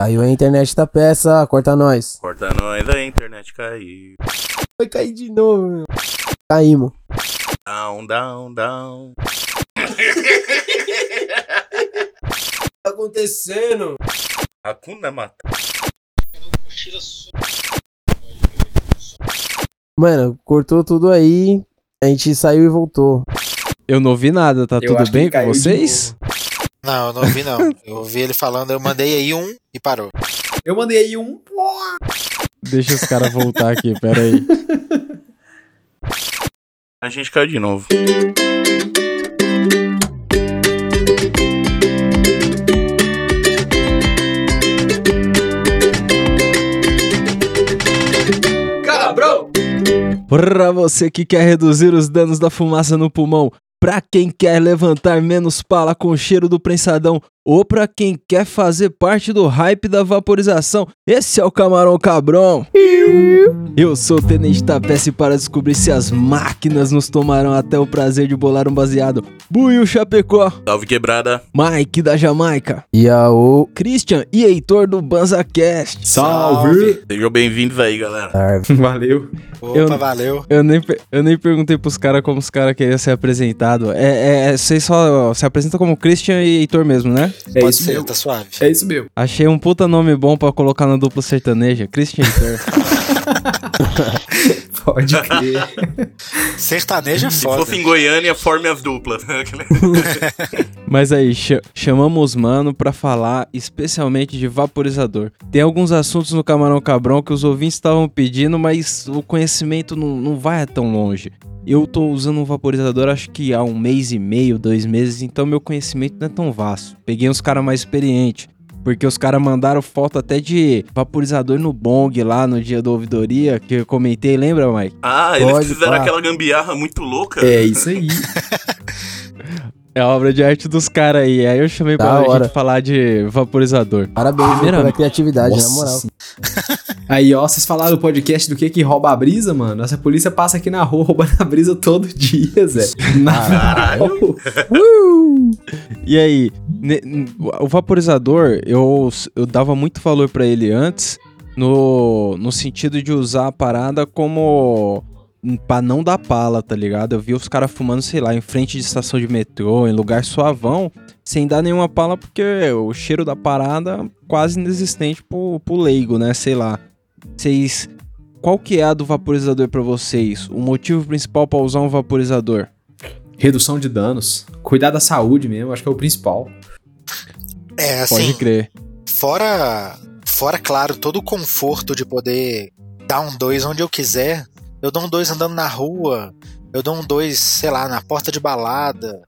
Caiu a internet da peça, corta nós. Corta nós, a internet caiu. Vai cair de novo, meu. Caímos. Down, down, down. tá acontecendo? Hakuna Mata. Mano, cortou tudo aí. A gente saiu e voltou. Eu não ouvi nada, tá Eu tudo bem com vocês? Não, eu não ouvi não. Eu ouvi ele falando, eu mandei aí um e parou. Eu mandei aí um. Deixa os caras voltar aqui, pera aí. A gente caiu de novo. Cabrão! Pra você que quer reduzir os danos da fumaça no pulmão, pra quem quer levantar menos pala com o cheiro do prensadão, ou pra quem quer fazer parte do hype da vaporização, esse é o Camarão Cabrão. Eu sou o Tenente Tapece para descobrir se as máquinas nos tomarão até o prazer de bolar um baseado. Buiu Chapecó, Salve quebrada. Mike da Jamaica, E a o. Christian e Heitor do BanzaCast. Salve! Sejam bem-vindos aí, galera. Valeu. Opa, Eu- valeu. Eu nem, eu nem perguntei pros caras como os caras queriam ser apresentados. É, é, é, vocês só se apresentam como Christian e Heitor mesmo, né? É Pode isso ser, mesmo. tá suave. É isso mesmo. Achei um puta nome bom pra colocar na dupla sertaneja. Christian Heitor. Pode crer. Sertanejo é Se foda. fosse em Goiânia, forme as duplas. Mas aí, cha- chamamos mano pra falar especialmente de vaporizador. Tem alguns assuntos no Camarão Cabrão que os ouvintes estavam pedindo, mas o conhecimento não, não vai tão longe. Eu tô usando um vaporizador acho que há um mês e meio, dois meses, então meu conhecimento não é tão vasto. Peguei uns caras mais experientes. Porque os caras mandaram foto até de vaporizador no bong lá no dia da ouvidoria, que eu comentei, lembra, Mike? ah, eles Pode, fizeram pá. aquela gambiarra muito louca. É isso aí. É a obra de arte dos caras aí. Aí eu chamei Da pra hora. gente falar de vaporizador. Parabéns viu, Primeira- pela criatividade, Nossa na moral. Aí, ó, vocês falaram do podcast do que que rouba a brisa, mano? Essa polícia passa aqui na rua roubando a brisa todo dia, Zé. Caralho. E aí, o vaporizador, eu, eu dava muito valor pra ele antes, no, no sentido de usar a parada como. Pra não dar pala, tá ligado? Eu vi os caras fumando, sei lá, em frente de estação de metrô, em lugar suavão, sem dar nenhuma pala, porque o cheiro da parada quase inexistente pro, pro leigo, né? Sei lá. Vocês. Qual que é a do vaporizador pra vocês? O motivo principal pra usar um vaporizador? Redução de danos. Cuidar da saúde mesmo, acho que é o principal. É, Pode assim, crer. fora, fora, claro, todo o conforto de poder dar um dois onde eu quiser. Eu dou um dois andando na rua, eu dou um dois, sei lá, na porta de balada,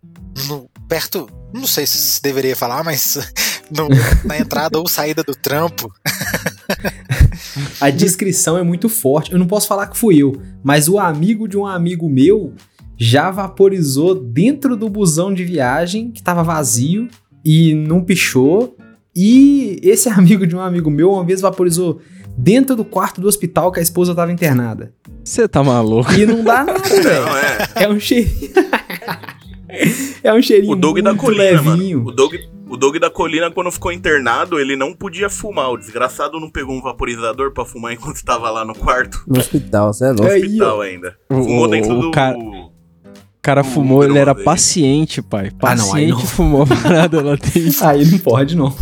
no, perto, não sei se deveria falar, mas no- na entrada ou saída do trampo. A descrição é muito forte. Eu não posso falar que fui eu, mas o amigo de um amigo meu já vaporizou dentro do busão de viagem que tava vazio e não pichou. E esse amigo de um amigo meu uma vez vaporizou dentro do quarto do hospital que a esposa tava internada. Você tá maluco? E não dá nada, velho. Não, é. É um cheirinho. é um cheirinho O Doug muito da colina, levinho. mano. O Doug, o Doug da colina, quando ficou internado, ele não podia fumar. O desgraçado não pegou um vaporizador pra fumar enquanto estava lá no quarto. No hospital, você é No louco. Aí, hospital ainda. O- Fumou o- dentro o do. cara- cara fumou, ele era dele. paciente, pai. Ah, não, aí Paciente não. fumou a parada, ela tem. Aí não pode, não.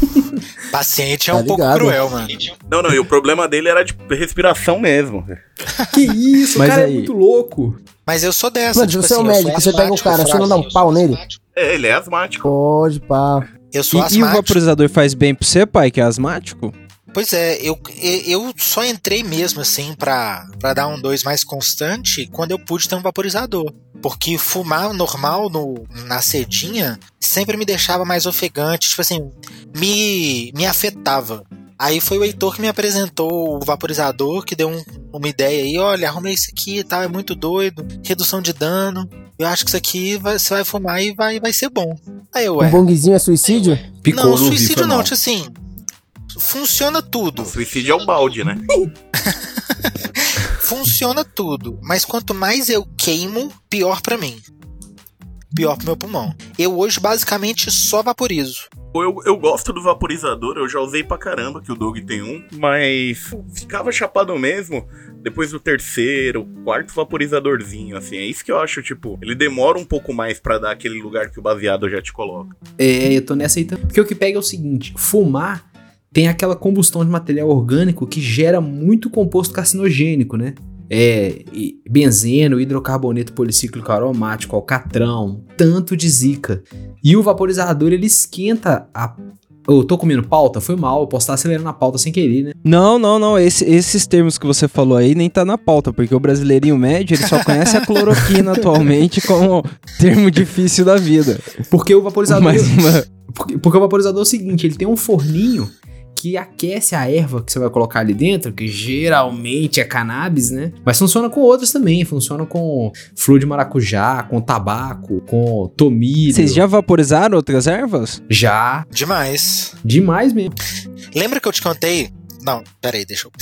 Paciente é Tá um pouco ligado. cruel, mano. Não, não, e o problema dele era de respiração mesmo. Que isso, Mas o cara aí- é muito louco. Mas eu sou dessa. Mano, se tipo você é um assim, sou médico, você pega um asmático, cara, você não dá um pau nele? É, ele é asmático. Pode, pá. Eu E, sou e o asmático. vaporizador faz bem pra você, pai, que é asmático? Pois é, eu, eu só entrei mesmo assim pra, pra dar um dois mais constante quando eu pude ter um vaporizador. Porque fumar normal no, na cedinha sempre me deixava mais ofegante, tipo assim, me, me afetava. Aí foi o Heitor que me apresentou o vaporizador, que deu um- uma ideia aí, olha, arrumei isso aqui e tal, é muito doido, redução de dano. Eu acho que isso aqui vai- você vai fumar e vai, vai ser bom. Aí eu, Um ué. bonguezinho é suicídio? Picou Não, suicídio não, tipo assim. Funciona tudo. O suicídio é o balde, né? Funciona tudo. Mas quanto mais eu queimo, pior pra mim. pior pro meu pulmão. Eu hoje basicamente só vaporizo. Eu, eu gosto do vaporizador, eu já usei pra caramba, que o Doug tem um, mas ficava chapado mesmo depois do terceiro, quarto vaporizadorzinho, assim. É isso que eu acho, tipo, ele demora um pouco mais pra dar aquele lugar que o baseado já te coloca. É, eu tô nessa aí também. Porque o que pega é o seguinte: fumar tem aquela combustão de material orgânico que gera muito composto carcinogênico, né? É, benzeno, hidrocarboneto policíclico aromático, alcatrão, tanto de zica. E o vaporizador ele esquenta a. Eu tô comendo pauta? Foi mal, eu posso estar acelerando a pauta sem querer, né? Não, não, não. esse- esses termos que você falou aí nem tá na pauta, porque o brasileirinho médio ele só conhece a cloroquina atualmente como termo difícil da vida. Porque o vaporizador. Mas, Porque, porque o vaporizador é o seguinte, ele tem um forninho que aquece a erva que você vai colocar ali dentro, que geralmente é cannabis, né? Mas funciona com outras também, funciona com flor de maracujá, com tabaco, com tomilho. vocês já vaporizaram outras ervas? Já, Demais. demais mesmo. Lembra que eu te contei? Não, peraí, deixa eu.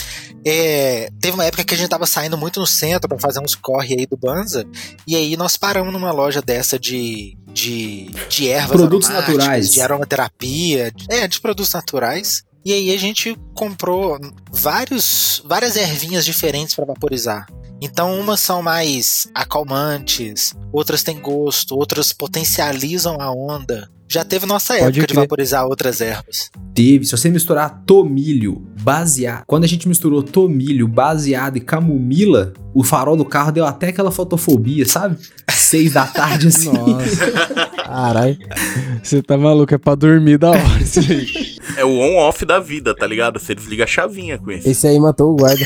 É, teve uma época que a gente tava saindo muito no centro pra fazer uns corre aí do Banza. E aí nós paramos numa loja dessa de. De, de ervas Produtos naturais. de aromaterapia, de- é, de produtos naturais. E aí a gente comprou vários, várias ervinhas diferentes pra vaporizar. Então umas são mais acalmantes, outras têm gosto, outras potencializam a onda. Já teve nossa Pode época de crer. vaporizar outras ervas. Teve, se você misturar tomilho, baseado. Quando a gente misturou tomilho, baseado e camomila, o farol do carro deu até aquela fotofobia, sabe? Seis da tarde assim. Nossa, Caralho. você tá maluco, é pra dormir da hora isso aí. É o on-off da vida, tá ligado? Você desliga a chavinha com isso. Esse aí matou o guarda.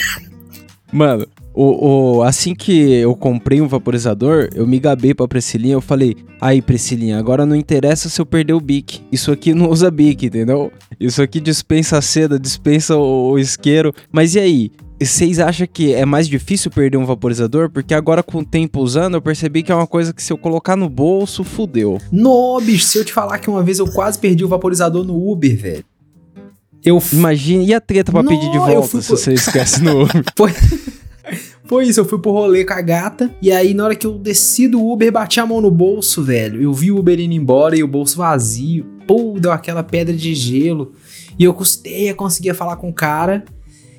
Mano, o, o- assim que eu comprei um vaporizador, eu me gabei pra Priscilinha, eu falei, aí Priscilinha, agora não interessa se eu perder o bic. Isso aqui não usa bic, entendeu? Isso aqui dispensa a seda, dispensa o, o isqueiro. Mas e aí? Vocês acham que é mais difícil perder um vaporizador? Porque agora com o tempo usando, eu percebi que é uma coisa que se eu colocar no bolso, fudeu. No, bicho, se eu te falar que uma vez eu quase perdi o vaporizador no Uber, velho. Eu f- Imagina, e a treta pra Não, pedir de volta fui se você esquece no Uber? foi. Foi isso, eu fui pro rolê com a gata. E aí, na hora que eu desci do Uber, bati a mão no bolso, velho. Eu vi o Uber indo embora e o bolso vazio. Pô, deu aquela pedra de gelo. E eu custei a conseguir falar com o cara.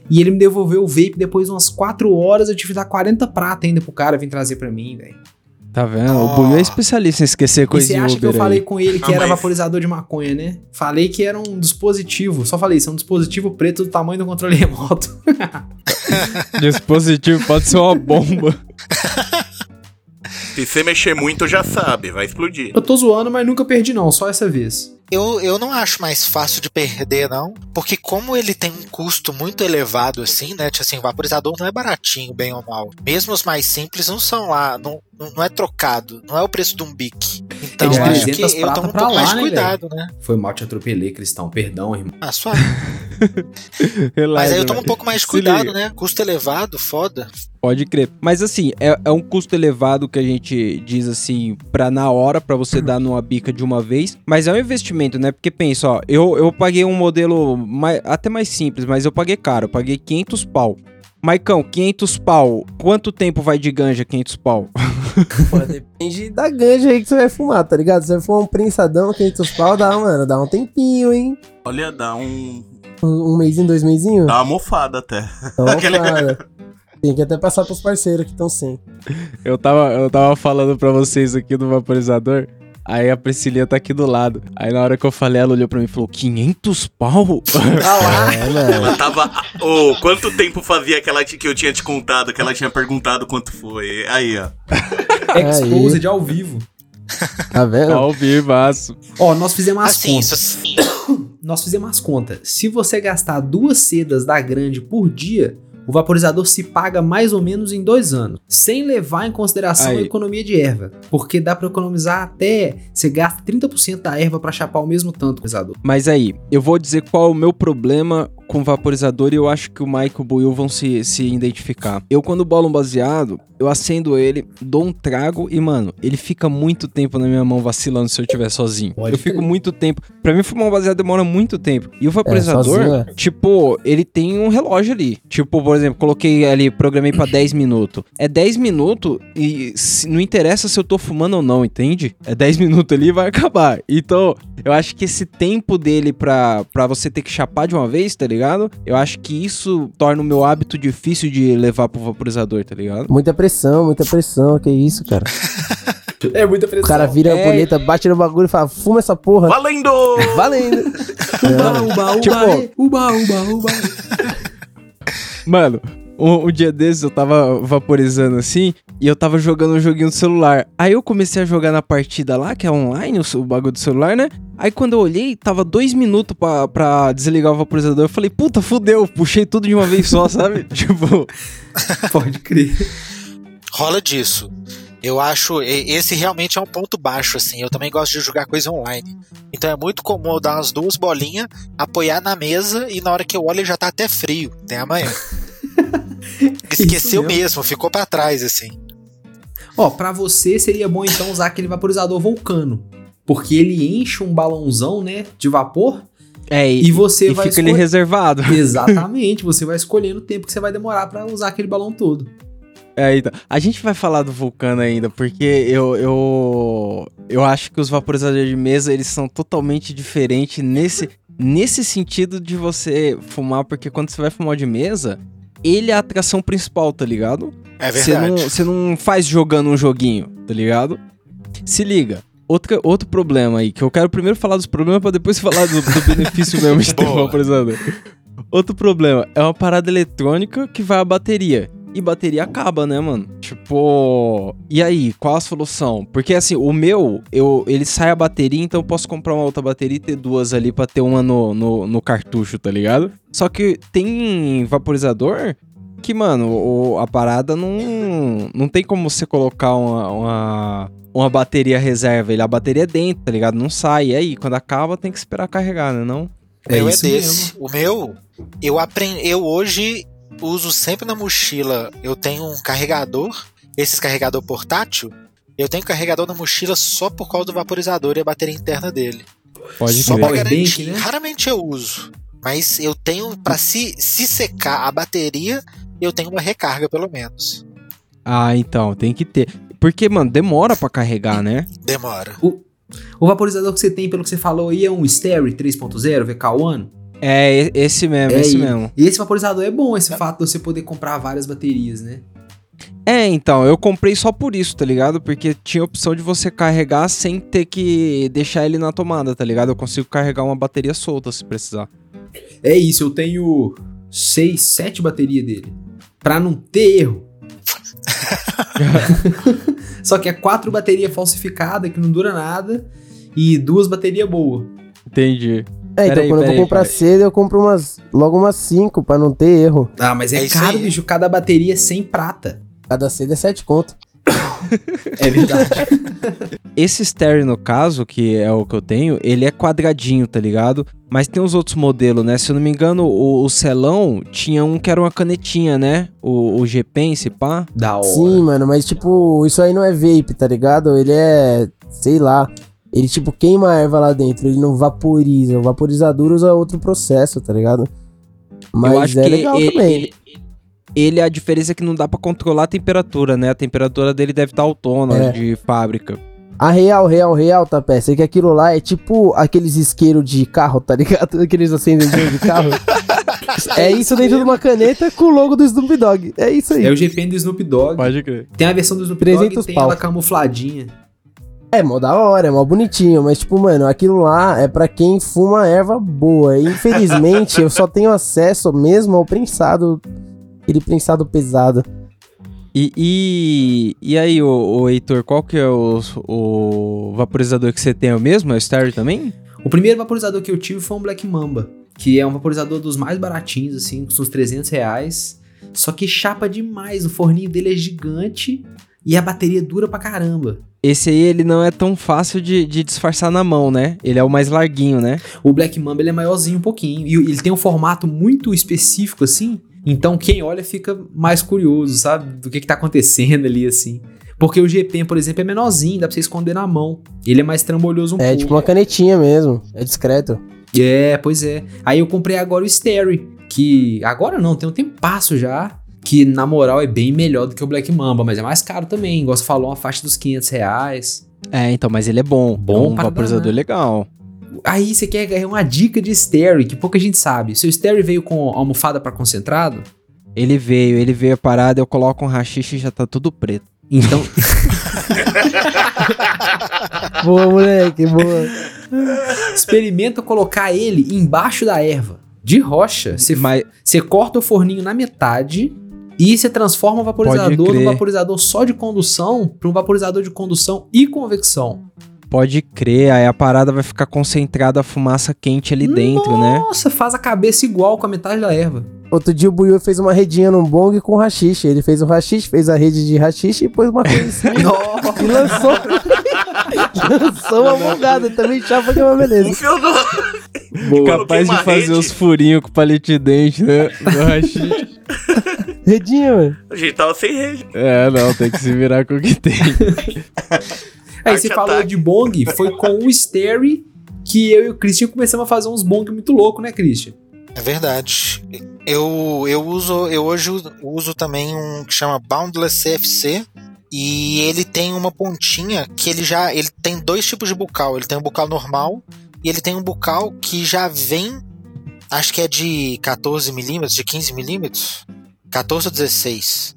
E ele me devolveu o vape depois de umas 4 horas. Eu tive que dar 40 prata ainda pro cara vir trazer pra mim, velho. Tá vendo? O Buiu é especialista em esquecer E coisa você acha Uber que eu aí. falei com ele que Ah, era mas- vaporizador de maconha, né? Falei que era um dispositivo. Só falei, isso é um dispositivo preto do tamanho do controle remoto. Dispositivo pode ser uma bomba. Se você mexer muito, já sabe, vai explodir. Eu tô zoando, mas nunca perdi, não. Só essa vez. Eu, eu não acho mais fácil de perder, não. Porque como ele tem um custo muito elevado, assim, né? Tipo assim, o vaporizador não é baratinho, bem ou mal. Mesmo os mais simples não são lá, não, não é trocado. Não é o preço de um bic. Então acho que 300 eu tomo um pouco lá, mais de né, cuidado, né? Foi mal, te atropelei, Cristão. Perdão, irmão. Ah, suave. Relaxa, Mas aí eu tomo um pouco mais cuidado, né? Custo elevado, foda. Pode crer. Mas assim, é, é um custo elevado que a gente diz assim, pra na hora, pra você dar numa bica de uma vez. Mas é um investimento, né? Porque pensa, ó, eu, eu paguei um modelo mai- até mais simples, mas eu paguei caro. Eu paguei 500 pau. Maicão, 500 pau. Quanto tempo vai de ganja 500 pau? Pô, depende da ganja aí que você vai fumar, tá ligado? Se você for um prensadão, 500 pau, dá, mano, dá um tempinho, hein? Olha, dá um. Um, um mêsinho, dois mêsinhos? Dá uma mofada até. Então, Aquele- cara, tem que até passar pros parceiros que estão sem. Eu tava, eu tava falando pra vocês aqui do vaporizador. Aí a Priscilinha tá aqui do lado. Aí na hora que eu falei, ela olhou pra mim e falou: 500 pau? É, mano. Ela tava. Ô, quanto tempo fazia que, ela, que eu tinha te contado, que ela tinha perguntado quanto foi? Aí, ó. Exposed ao vivo. Tá vendo? Ao vivaço. Ó, nós fizemos as Assim, contas. isso, Nós fizemos as contas. Se você gastar duas sedas da grande por dia, o vaporizador se paga mais ou menos em dois anos. Sem levar em consideração Aí. a economia de erva. Porque dá pra economizar até. Você gasta 30% da erva pra chapar o mesmo tanto o vaporizador. Mas aí, eu vou dizer qual é o meu problema com vaporizador e eu acho que o Michael e o Will vão se, se identificar. Eu, quando bolo um baseado, eu acendo ele, dou um trago e, mano, ele fica muito tempo na minha mão vacilando se eu estiver sozinho. Pode eu fico muito tempo. Pra mim, fumar um baseado demora muito tempo. E o vaporizador, sozinho, é. tipo, ele tem um relógio ali. Tipo, por exemplo, coloquei ali, programei pra 10 minutos. É 10 minutos e se- não interessa se eu tô fumando ou não, entende? É 10 minutos ali e vai acabar. Então, eu acho que esse tempo dele pra, pra você ter que chapar de uma vez, tá ligado? Eu acho que isso torna o meu hábito difícil de levar pro vaporizador, tá ligado? Muita pressão, muita pressão, que isso, cara. É muita O pressão. cara vira É. a boleta, bate no bagulho e fala, fuma essa porra. Valendo! Valendo. Uba, uba, uba, Tipo- uba, uba, uba. Mano, um, um dia desses eu tava vaporizando assim e eu tava jogando um joguinho no celular. Aí eu comecei a jogar na partida lá, que é online, o, o bagulho do celular, né? Aí quando eu olhei, tava dois minutos pra, pra desligar o vaporizador. Eu falei, puta, fudeu, puxei tudo de uma vez só, sabe? tipo, Pode crer. Rola disso. Eu acho, esse realmente é um ponto baixo, assim. Eu também gosto de jogar coisa online. Então é muito comum eu dar umas duas bolinhas, apoiar na mesa e na hora que eu olho ele já tá até frio. Tem amanhã. Esqueceu mesmo. mesmo, ficou pra trás, assim. Ó, pra você seria bom então usar aquele vaporizador vulcano. Porque ele enche um balãozão, né, de vapor é, e, e você e vai fica ali escolher- reservado. Exatamente, você vai escolhendo o tempo que você vai demorar pra usar aquele balão todo. É, então. A gente vai falar do Vulcano ainda, porque eu, eu, eu acho que os vaporizadores de mesa, eles são totalmente diferentes nesse, nesse sentido de você fumar, porque quando você vai fumar de mesa, ele é a atração principal, tá ligado? É verdade. não, você não faz jogando um joguinho, tá ligado? Se liga. Outra, outro problema aí, que eu quero primeiro falar dos problemas pra depois falar do, do benefício mesmo de ter um. Outro problema é uma parada eletrônica que vai a bateria. E bateria acaba, né, mano? Tipo. E aí, qual a solução? Porque assim, o meu, eu, ele sai a bateria, então eu posso comprar uma outra bateria e ter duas ali pra ter uma no, no, no cartucho, tá ligado? Só que tem vaporizador que, mano, o- a parada não. Não tem como você colocar uma, uma, uma bateria reserva. Ele, a bateria é dentro, tá ligado? Não sai. E aí, quando acaba, tem que esperar carregar, né? Não? O meu é, isso desse. mesmo. O meu, eu aprendi. Eu hoje uso sempre na mochila. Eu tenho um carregador, esses carregador portátil. Eu tenho carregador na mochila só por causa do vaporizador e a bateria interna dele. Pode Só pra garantir. né? Raramente eu uso. Mas eu tenho, pra se, se secar a bateria, eu tenho uma recarga pelo menos. Ah, então, tem que ter. Porque, mano, demora pra carregar, né? Demora. O vaporizador que você tem, pelo que você falou aí, é um Stereo 3.0 VK1. É, esse mesmo, É, esse e- mesmo. E esse vaporizador é bom, esse fato de você poder comprar várias baterias, né? É, então, eu comprei só por isso, tá ligado? Porque tinha a opção de você carregar sem ter que deixar ele na tomada, tá ligado? Eu consigo carregar uma bateria solta se precisar. É isso, eu tenho 6, 7 baterias dele. Pra não ter erro. Só que é quatro baterias falsificadas que não dura nada e duas baterias boas. Entendi. É, então Peraí, quando eu vou comprar cedo, eu compro umas, logo umas 5 pra não ter erro. Ah, mas é, É caro, aí. bicho. Cada bateria é 100 prata. Cada cedo é 7 conto. É verdade. Esse stereo, no caso, que é o que eu tenho, ele é quadradinho, tá ligado? Mas tem os outros modelos, né? Se eu não me engano, o, o Celão tinha um que era uma canetinha, né? O, o G-Pense, pá. da hora. Sim, mano, mas tipo, isso aí não é vape, tá ligado? Ele é, sei lá, ele tipo queima a erva lá dentro, ele não vaporiza. O vaporizador usa outro processo, tá ligado? Mas eu acho é que legal ele, também. ele, ele, a diferença é que não dá pra controlar a temperatura, né? A temperatura dele deve estar autônoma É. de fábrica. A real, real, real, tá peça, é que aquilo lá é tipo aqueles isqueiros de carro, tá ligado? Aqueles acendedores de carro. é isso dentro de uma caneta com o logo do Snoop Dogg. É isso aí. É o GPN do Snoop Dogg. Pode crer. Tem a versão do Snoop Dogg 300 que tem pau. ela camufladinha. É mó da hora, é mó bonitinho, mas tipo, mano, aquilo lá é pra quem fuma erva boa. E, infelizmente, eu só tenho acesso mesmo ao prensado, aquele prensado pesado. E, e, e aí, o, o Heitor, qual que é o, o vaporizador que você tem? É o mesmo? É o Stereo também? O primeiro vaporizador que eu tive foi um Black Mamba, que é um vaporizador dos mais baratinhos, assim, custa uns 300 reais. Só que chapa demais, o forninho dele é gigante e a bateria dura pra caramba. Esse aí ele não é tão fácil de, de disfarçar na mão, né? Ele é o mais larguinho, né? O Black Mamba ele é maiorzinho um pouquinho. E ele tem um formato muito específico, assim. Então quem olha fica mais curioso, sabe? Do que, que tá acontecendo ali, assim. Porque o GP, por exemplo, é menorzinho, dá pra você esconder na mão. Ele é mais trambolhoso um É pouco. tipo uma canetinha mesmo. É discreto. É, pois é. Aí eu comprei agora o Stary, que agora não, tem um tempasso já, que na moral é bem melhor do que o Black Mamba, mas é mais caro também, igual você falou, uma faixa dos 500 reais. É, então, mas ele é bom. Bom é um para vaporizador danar. legal. Aí você quer ganhar uma dica de Stary, que pouca gente sabe. Seu Stary veio com almofada pra concentrado, Ele veio, ele veio a parada, eu coloco um rachixe e já tá tudo preto. então Boa, moleque, boa. experimenta colocar ele embaixo da erva, de rocha. Você Mas Você corta o forninho na metade e você transforma o vaporizador num vaporizador só de condução para um vaporizador de condução e convecção. pode crer, aí a parada vai ficar concentrada a fumaça quente ali dentro, né? Nossa, faz a cabeça igual com a metade da erva. Outro dia o Buiu fez uma redinha num bong com rachixe. Ele fez o rachixe, fez a rede de rachixe e pôs uma coisa assim. e lançou. lançou uma bongada. Também chapa que é uma beleza. Funcionou. Capaz de fazer rede. os furinhos com palito de dente, né? Do rachixe. Redinha, mano. A gente tava sem rede. é, não, tem que se virar com o que tem. Aí você falou ataque. de bong, foi com o Stary que eu e o Christian começamos a fazer uns bong muito louco, né, Christian? É verdade. Eu, eu uso, eu hoje uso também um que chama Boundless CFC e ele tem uma pontinha que ele já, ele tem dois tipos de bucal. Ele tem um bucal normal e ele tem um bucal que já vem, acho que é de 14 milímetros, de 15 milímetros, 14 ou 16.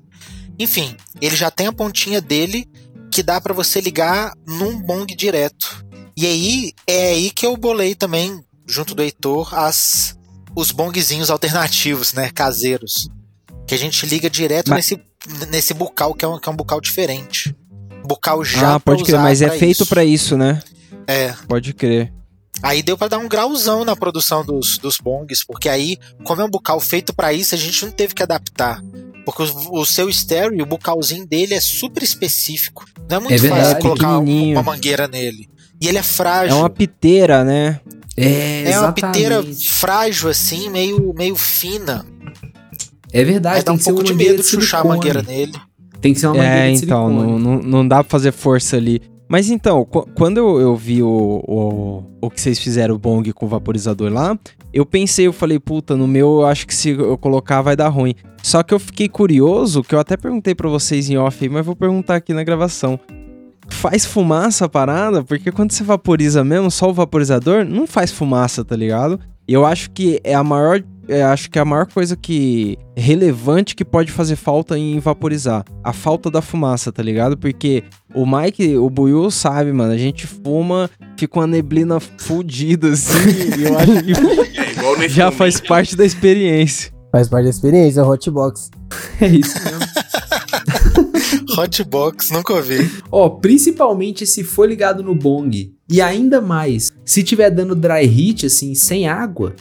Enfim, ele já tem a pontinha dele que dá pra você ligar num bong direto. E aí é aí que eu bolei também junto do Heitor as os bongzinhos alternativos, né, caseiros, que a gente liga direto Mas- nesse nesse bucal que é um, que é um bucal diferente. Bucal já ah, pode crer, mas é feito pra isso, né? É. Pode crer. Aí deu pra dar um grauzão na produção dos, dos bongs, porque aí, como é um bucal feito pra isso, a gente não teve que adaptar. Porque o, o seu estéreo, o bucalzinho dele é super específico. Não é muito É verdade, fácil colocar uma, mangueira nele. E ele é É frágil. uma piteira, né? É, É uma piteira frágil, assim, meio, meio fina. É verdade, Aí dá tem um pouco de medo de chuchar a mangueira nele. Tem que ser uma mangueira É, de então, não, não, não dá pra fazer força ali. Mas então, qu- quando eu, eu vi o, o, o que vocês fizeram, o bong com o vaporizador lá, eu pensei, eu falei, puta, no meu eu acho que se eu colocar vai dar ruim. Só que eu fiquei curioso, que eu até perguntei pra vocês em off, mas vou perguntar aqui na gravação. Faz fumaça a parada? Porque quando você vaporiza mesmo, só o vaporizador, não faz fumaça, tá ligado? E eu acho que é a maior. É, acho que é a maior coisa que. relevante que pode fazer falta em vaporizar. A falta da fumaça, tá ligado? Porque o Mike, o Buiu sabe, mano. A gente fuma, fica uma neblina fudida, assim. e eu acho que É igual nesse já momento. faz parte da experiência. Faz parte da experiência, hotbox. É isso mesmo. Hotbox, nunca ouvi. Ó, principalmente se for ligado no bong. E ainda mais, se tiver dando dry heat, assim, sem água,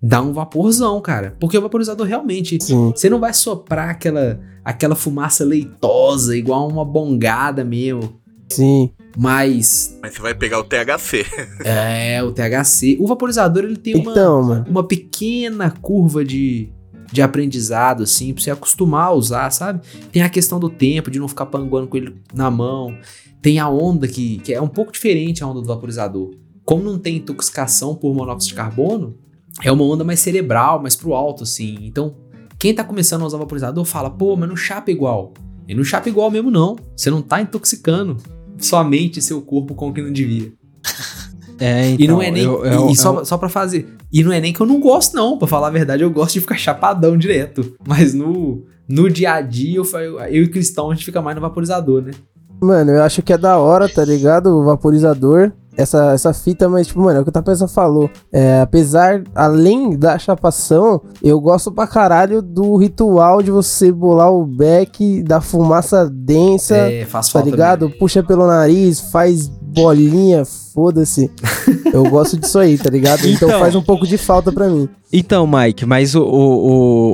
dá um vaporzão, cara. Porque o vaporizador realmente. Sim. Você não vai soprar aquela, aquela fumaça leitosa, igual uma bongada mesmo. Sim. Mas Mas você vai pegar o THC. é o THC. O vaporizador ele tem uma, Então, uma pequena curva de, de aprendizado, assim, pra você acostumar a usar, sabe? Tem a questão do tempo, de não ficar panguando com ele na mão. Tem a onda que, que é um pouco diferente a onda do vaporizador. Como não tem intoxicação por monóxido de carbono, é uma onda mais cerebral, mais pro alto, assim. Então, quem tá começando a usar vaporizador fala, pô, mas não chapa igual. E não chapa igual mesmo, não. Você não tá intoxicando sua mente e seu corpo com o que não devia. É, então. E não é nem. eu- e- eu- e só, eu- só pra fazer. E não é nem que eu não gosto, não. Pra falar a verdade, eu gosto de ficar chapadão direto. Mas no, no dia a dia, eu, eu, eu e o Cristão, a gente fica mais no vaporizador, né? Mano, eu acho que é da hora, tá ligado? O vaporizador. Essa, essa fita, mas, tipo, mano, é o que o Tapeza falou. É, apesar, além da chapação, eu gosto pra caralho do ritual de você bolar o beck, da fumaça densa, É, faz tá ligado? mesmo. Puxa pelo nariz, faz bolinha, foda-se. Eu gosto disso aí, tá ligado? Então, Então. faz um pouco de falta pra mim. Então, Mike, mas o, o,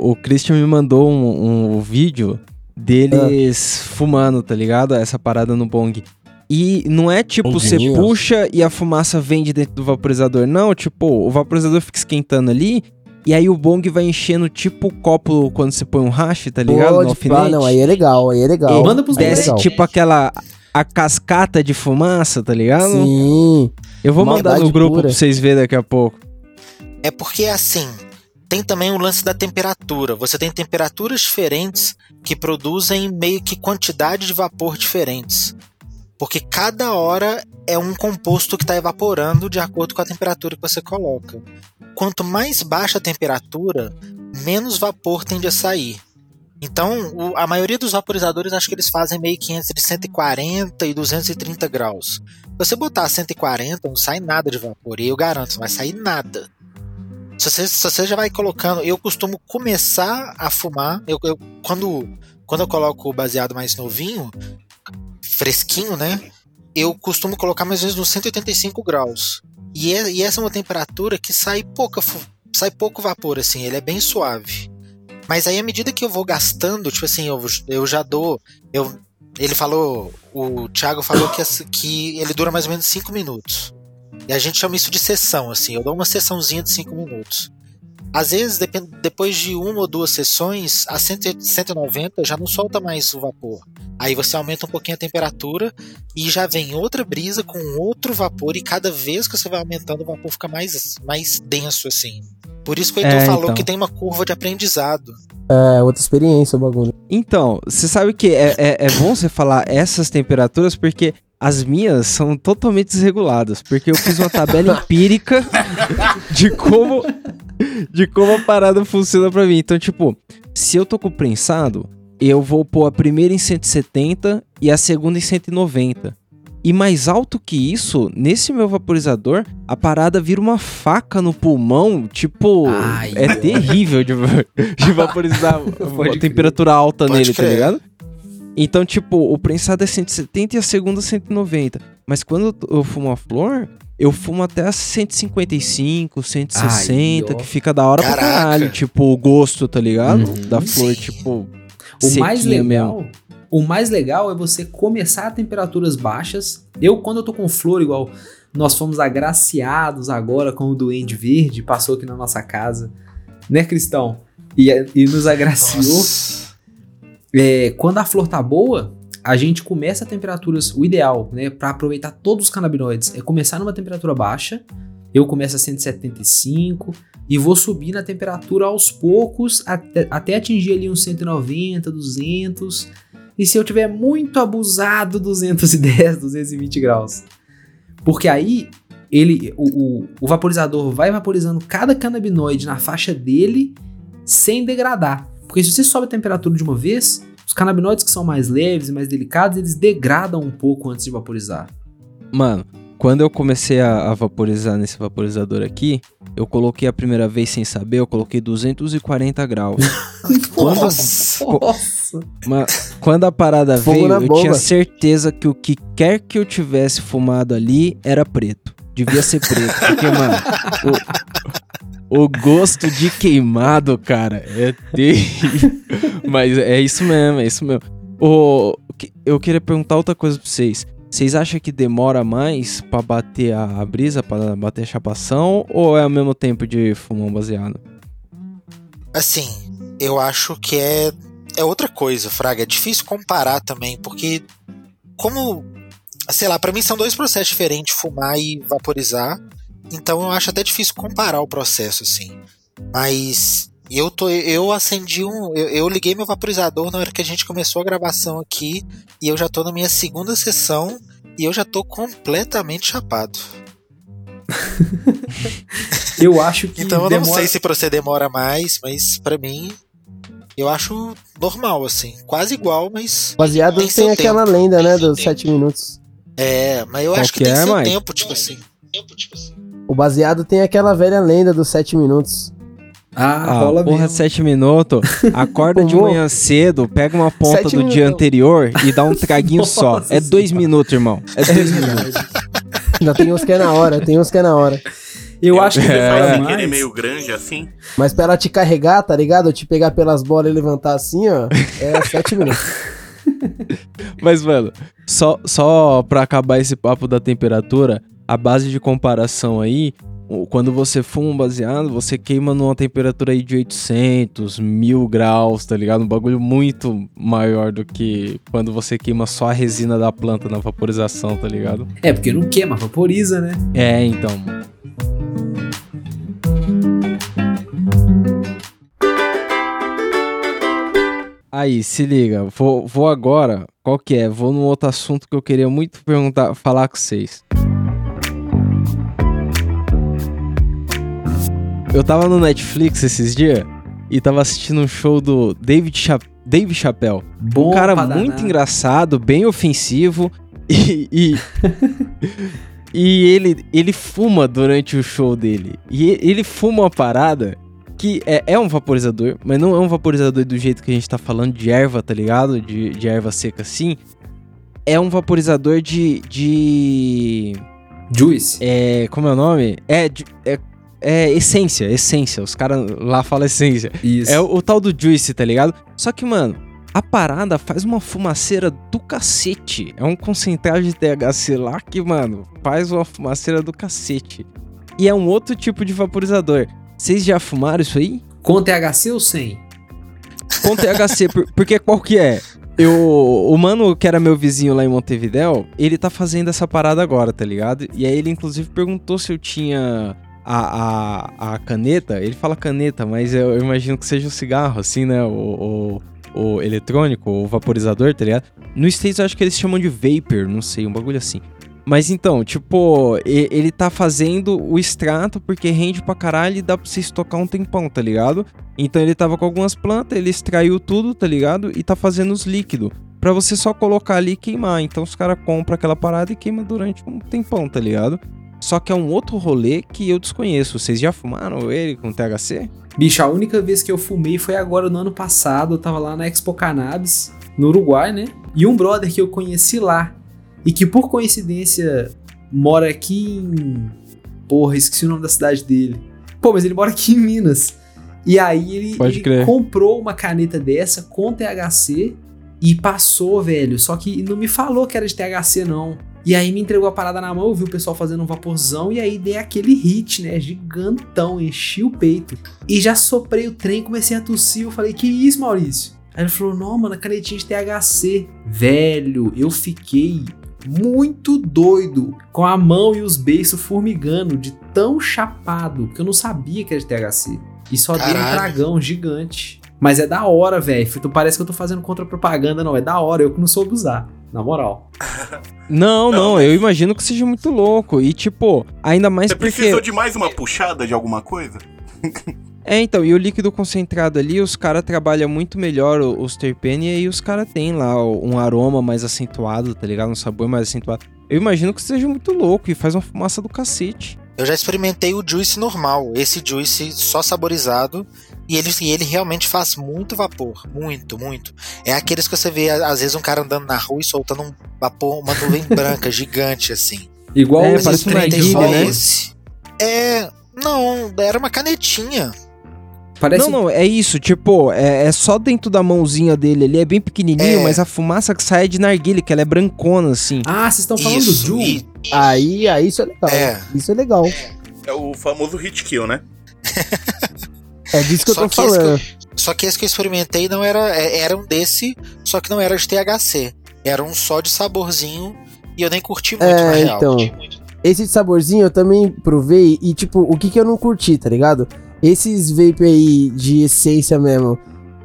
o, o Christian me mandou um, um vídeo deles fumando, tá ligado? Essa parada no bong. E não é tipo, você puxa e a fumaça vem de dentro do vaporizador. Não, tipo, o vaporizador fica esquentando ali. E aí o bong vai enchendo tipo o copo quando você põe um hash, tá ligado? no Pode, pá, alfinete. não, aí é legal, aí é legal. Manda pros é Desce legal. tipo aquela. A cascata de fumaça, tá ligado? Sim. Eu vou mandar no grupo pura. pra vocês verem daqui a pouco. É porque assim, tem também o lance da temperatura. Você tem temperaturas diferentes que produzem meio que quantidade de vapor diferentes. Porque cada hora é um composto que está evaporando de acordo com a temperatura que você coloca. Quanto mais baixa a temperatura, menos vapor tende a sair. Então, o- a maioria dos vaporizadores acho que eles fazem meio que entre 140 e 230 graus. Se você botar 140, não sai nada de vapor. E eu garanto, não vai sair nada. Se você, se você já vai colocando, eu costumo começar a fumar. Eu, eu- quando, quando eu coloco o baseado mais novinho, fresquinho, né? Eu costumo colocar mais ou menos nos 185 graus. E, é- e essa é uma temperatura que sai pouca, sai pouco vapor, assim, ele é bem suave. Mas aí, à medida que eu vou gastando, tipo assim, eu, eu já dou. Eu, ele falou, o Thiago falou que, que ele dura mais ou menos 5 minutos. E a gente chama isso de sessão, assim. Eu dou uma sessãozinha de 5 minutos. Às vezes, depois de uma ou duas sessões, a 100 190 já não solta mais o vapor. Aí você aumenta um pouquinho a temperatura e já vem outra brisa com outro vapor. E cada vez que você vai aumentando, o vapor fica mais, mais denso, assim. Por isso que o Heitor É, falou então. que tem uma curva de aprendizado. É, outra experiência o bagulho. Então, você sabe que é, é, é bom você falar essas temperaturas porque as minhas são totalmente desreguladas. Porque eu fiz uma tabela empírica de como, de como a parada funciona pra mim. Então, tipo, se eu tô com prensado, eu vou pôr a primeira em 170 e a segunda em 190. E mais alto que isso, nesse meu vaporizador, a parada vira uma faca no pulmão, tipo, Ai, é terrível de, de vaporizar a temperatura alta Pode nele, tá crer. ligado? Então, tipo, o prensado é 170 e a segunda 190. Mas quando eu fumo a flor, eu fumo até a 155, 160, Ai, que fica da hora Caraca. pra caralho. Tipo, o gosto, tá ligado? Uhum. Da flor, tipo. O mais legal, mesmo. o mais legal é você começar a temperaturas baixas. Eu quando eu tô com flor igual nós fomos agraciados agora com o Duende Verde, passou aqui na nossa casa, né, Cristão? E, e nos agraciou. É, quando a flor tá boa, a gente começa a temperaturas, o ideal, né, para aproveitar todos os canabinoides, é começar numa temperatura baixa. Eu começo a 175 e vou subir na temperatura aos poucos até, até atingir ali uns 190, 200. E se eu tiver muito abusado, 210, 220 graus. Porque aí ele, o, o, o vaporizador vai vaporizando cada canabinoide na faixa dele sem degradar. Porque se você sobe a temperatura de uma vez, os canabinoides que são mais leves e mais delicados, eles degradam um pouco antes de vaporizar. Mano, quando eu comecei a, a vaporizar nesse vaporizador aqui, eu coloquei a primeira vez sem saber, eu coloquei 240 graus. Quando- Nossa. Nossa! Mas quando a parada Fogo veio, eu bomba. tinha certeza que o que quer que eu tivesse fumado ali era preto. Devia ser preto. Porque, mano, o, o gosto de queimado, cara, é terrível. Mas é isso mesmo, é isso mesmo. O, que- eu queria perguntar outra coisa pra vocês. Vocês acham que demora mais pra bater a, brisa, pra bater a chapação, ou é ao mesmo tempo de fumar um baseado? Assim, eu acho que é, é outra coisa, Fraga. É difícil comparar também, porque como, sei lá, pra mim são dois processos diferentes, fumar e vaporizar. Então eu acho até difícil comparar o processo, assim. Mas eu tô, eu acendi um, eu, eu liguei meu vaporizador na hora que a gente começou a gravação aqui e eu já tô na minha segunda sessão e eu já tô completamente chapado. Eu acho que Então eu demora... não sei se pra você demora mais, mas pra mim eu acho normal assim, quase igual, mas Baseado Tem tem, aquela tempo, lenda, tem né, dos tempo. 7 minutos. é, mas eu Qual acho que que tem é, seu Mike? tempo, tipo assim. Tempo, tipo assim. O baseado tem aquela velha lenda dos 7 minutos. Ah, Ah, rola porra, mesmo. sete minutos. Acorda de manhã cedo, pega uma ponta Sete do dia minutos. anterior e dá um traguinho só. Nossa É dois minutos, irmão. É dois minutos. Ainda tem uns que é na hora, tem uns que é na hora. Eu acho que É. Faz sem querer meio grande assim. Mas pra ela te carregar, tá ligado? Eu te pegar pelas bolas e levantar assim, ó, é 7 minutos. Mas, mano, só, só pra acabar esse papo da temperatura, a base de comparação aí, quando você fuma um baseado, você queima numa temperatura aí de 800, 1000 graus, tá ligado? Um bagulho muito maior do que quando você queima só a resina da planta na vaporização, tá ligado? É, porque não queima, vaporiza, né? É, então. Aí, se liga, vou, vou agora. Qual que é? Vou num outro assunto que eu queria muito perguntar, falar com vocês. Eu tava no Netflix esses dias e tava assistindo um show do David, Cha Dave Chappelle. Bom Um cara muito danar. engraçado, bem ofensivo e. e... e ele, ele fuma durante o show dele. E ele fuma uma parada que é, é um vaporizador, mas não é um vaporizador do jeito que a gente tá falando de erva, tá ligado? De, de erva seca assim. É um vaporizador de. de. Juice. É, como é o nome? É, é, é essência, essência. Os caras lá falam essência. Isso. É o, o tal do Juice, tá ligado? Só que, mano, a parada faz uma fumaceira do cacete. É um concentrado de THC lá que, mano, faz uma fumaceira do cacete. E é um outro tipo de vaporizador. Vocês já fumaram isso aí? Com THC ou sem? Com THC, por- porque qual que é? Eu, o mano que era meu vizinho lá em Montevidéu, ele tá fazendo essa parada agora, tá ligado? E aí ele inclusive perguntou se eu tinha a, a, a caneta. Ele fala caneta, mas eu, imagino que seja o cigarro, assim, né? O, o, o eletrônico, o vaporizador, tá ligado? No States eu acho que eles chamam de vapor, não sei, um bagulho assim. Mas então, tipo, ele tá fazendo o extrato porque rende pra caralho e dá pra você estocar um tempão, tá ligado? Então ele tava com algumas plantas, ele extraiu tudo, tá ligado? E tá fazendo os líquidos. Pra você só colocar ali e queimar. Então os caras compram aquela parada e queima durante um tempão, tá ligado? Só que é um outro rolê que eu desconheço. Vocês já fumaram ele com THC? Bicho, a única vez que eu fumei foi agora no ano passado. Eu tava lá na Expo Cannabis, no Uruguai, né? E um brother que eu conheci lá. E que por coincidência mora aqui em. Porra, esqueci o nome da cidade dele. Pô, mas ele mora aqui em Minas. E aí ele, Pode ele comprou uma caneta dessa com THC e passou, velho. Só que não me falou que era de THC, não. E aí me entregou a parada na mão, eu vi o pessoal fazendo um vaporzão e aí dei aquele hit, né? Gigantão, enchi o peito. E já soprei o trem, comecei a tossir. Eu falei, que isso, Maurício? Aí ele falou, não, mano, a canetinha de THC. Velho, eu fiquei muito doido, com a mão e os beiços formigando, de tão chapado, que eu não sabia que era de THC. E só dei um tragão gigante. Mas é da hora, velho. Tu Parece que eu tô fazendo contra-propaganda, não. É da hora, eu que não soube usar. Na moral. Não, não, Não, mas- eu imagino que seja muito louco. E tipo, ainda mais Você porque. precisou de mais uma puxada de alguma coisa? É, então, e o líquido concentrado ali, os caras trabalham muito melhor os terpenes e os caras têm lá um aroma mais acentuado, tá ligado? Um sabor mais acentuado. Eu imagino que seja muito louco e faz uma fumaça do cacete. Eu já experimentei o juice normal, esse juice só saborizado, e ele, e ele realmente faz muito vapor, muito, muito. É aqueles que você vê, às vezes, um cara andando na rua e soltando um vapor, uma nuvem branca gigante, assim. Igual É, parece uma narguilha, só né? esse. É. Não, era uma canetinha. Parece Não, não, é isso, tipo, é, é só dentro da mãozinha dele ali, é bem pequenininho, É. mas a fumaça que sai é de narguilha, que ela é brancona, assim. Ah, vocês estão falando Isso. do Ju? e- Aí, aí isso é legal. É. Isso é legal. É o famoso hit kill, né? É disso que eu Só tô que falando. Só que esse que eu experimentei não era. é- Era um desse, só que não era de THC. Era um só de saborzinho. E eu nem curti muito, na É, real. então. Esse de saborzinho eu também provei e, tipo, o que que eu não curti, tá ligado? Esses vape aí de essência mesmo,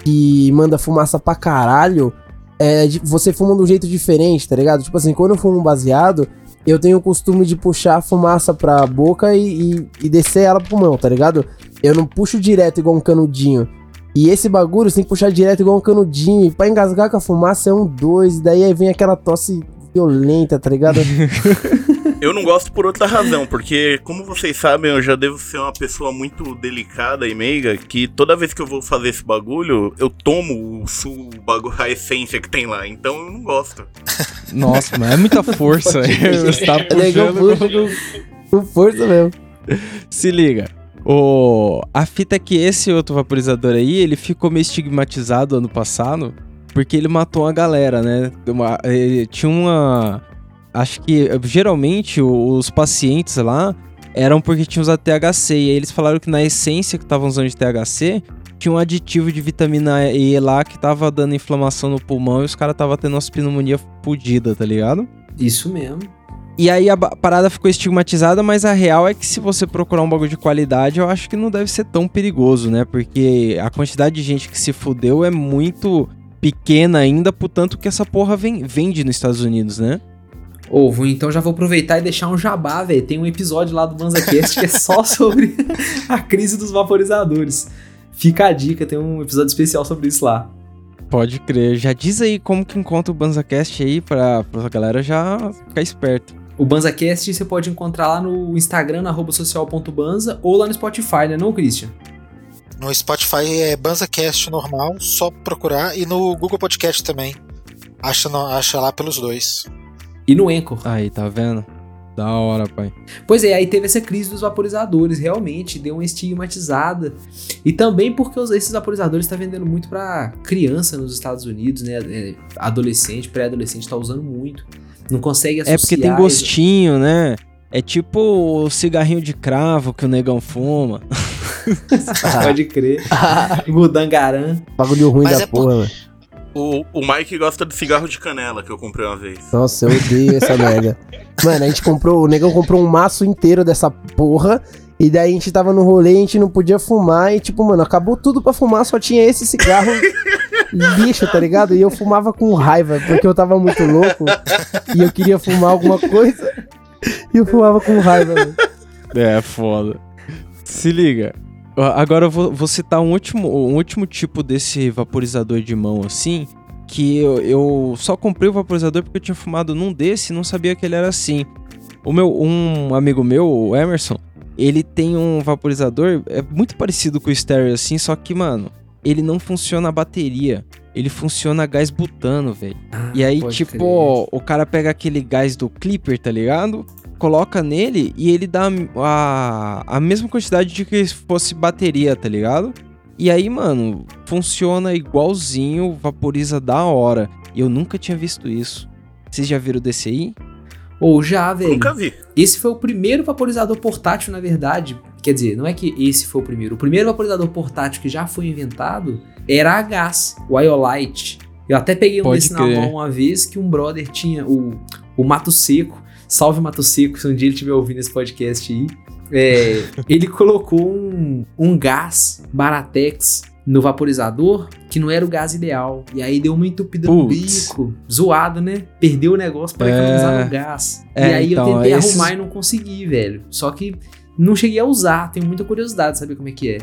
que manda fumaça pra caralho, é, você fuma de um jeito diferente, tá ligado? Tipo assim, quando eu fumo baseado, eu tenho o costume de puxar a fumaça pra boca e, e, e descer ela pro pulmão, tá ligado? Eu não puxo direto igual um canudinho. E esse bagulho você tem que puxar direto igual um canudinho. E pra engasgar com a fumaça é um dois, e daí aí vem aquela tosse violenta, tá ligado? Eu não gosto por outra razão, porque, como vocês sabem, eu já devo ser uma pessoa muito delicada e meiga, que toda vez que eu vou fazer esse bagulho, eu tomo o, su, o bagulho, a essência que tem lá, então eu não gosto. Nossa, mas é muita força. Você tá É legal, puxando puxa com, com força mesmo. Se liga. O... A fita é que esse outro vaporizador aí, ele ficou meio estigmatizado ano passado. porque ele matou a galera, né? Uma- tinha uma. Acho que geralmente os pacientes lá eram porque tinham usado THC. E aí eles falaram que na essência que estavam usando de THC tinha um aditivo de vitamina E lá que tava dando inflamação no pulmão e os caras tava tendo uma pneumonia fodida, tá ligado? Isso mesmo. E aí a parada ficou estigmatizada, mas a real é que se você procurar um bagulho de qualidade, eu acho que não deve ser tão perigoso, né? Porque a quantidade de gente que se fudeu é muito pequena ainda, portanto que essa porra vem- vende nos Estados Unidos, né? Ou vou- então já vou aproveitar e deixar um jabá, velho. Tem um episódio lá do BanzaCast que é só sobre a crise dos vaporizadores. Fica a dica, tem um episódio especial sobre isso lá. Pode crer. Já diz aí como que encontra o BanzaCast aí pra, pra galera já ficar esperto. O BanzaCast você pode encontrar lá no Instagram, na social.banza, ou lá no Spotify, né não, Christian? No Spotify é BanzaCast normal, só procurar. E no Google Podcast também. Acha, no- acha lá pelos dois. E no Anchor. Aí, tá vendo? Da hora, pai. Pois é, aí teve essa crise dos vaporizadores, realmente, deu uma estigmatizada. E também porque os- esses vaporizadores estão vendendo muito pra criança nos Estados Unidos, né? É, Adolescente, pré-adolescente tá usando muito. Não consegue associar... É porque tem gostinho, né? É tipo o cigarrinho de cravo que o negão fuma. Pode crer. Mudangarã. Bagulho ruim Mas da é por- porra, mano. O, o Mike gosta de cigarro de canela que eu comprei uma vez. Nossa, eu odeio essa merda. Mano, a gente comprou, o negão comprou um maço inteiro dessa porra. E daí a gente tava no rolê, a gente não podia fumar. E tipo, mano, acabou tudo pra fumar, só tinha esse cigarro lixo, tá ligado? E eu fumava com raiva, porque eu tava muito louco. E eu queria fumar alguma coisa. E eu fumava com raiva. É, foda. Se liga. Agora eu vou, vou citar um último, um último tipo desse vaporizador de mão assim. Que eu, eu só comprei o vaporizador porque eu tinha fumado num desse e não sabia que ele era assim. O meu, um amigo meu, o Emerson, ele tem um vaporizador, é muito parecido com o Stereo assim, só que, mano, ele não funciona a bateria. Ele funciona a gás butano, velho. E aí, tipo, crer. o cara pega aquele gás do Clipper, tá ligado? Coloca nele e ele dá a, a mesma quantidade de que se fosse bateria, tá ligado? E aí, mano, funciona igualzinho, vaporiza da hora. E eu nunca tinha visto isso. Vocês já viram desse aí? Ou já, velho. Nunca vi. Esse foi o primeiro vaporizador portátil, na verdade. Quer dizer, não é que esse foi o primeiro. O primeiro vaporizador portátil que já foi inventado era a gás, o Iolite. Eu até peguei um Pode desse na crer. mão uma vez que um brother tinha o, o Mato Seco. Salve Mato Seco, se um dia ele estiver ouvindo esse podcast aí. É, ele colocou um, um gás Baratex no vaporizador que não era o gás ideal. E aí deu uma entupida no Putz. bico. Zoado, né? Perdeu o negócio pra É. economizar no gás. É, e aí então, eu tentei esses- arrumar e não consegui, velho. Só que não cheguei a usar. Tenho muita curiosidade de saber como é que é.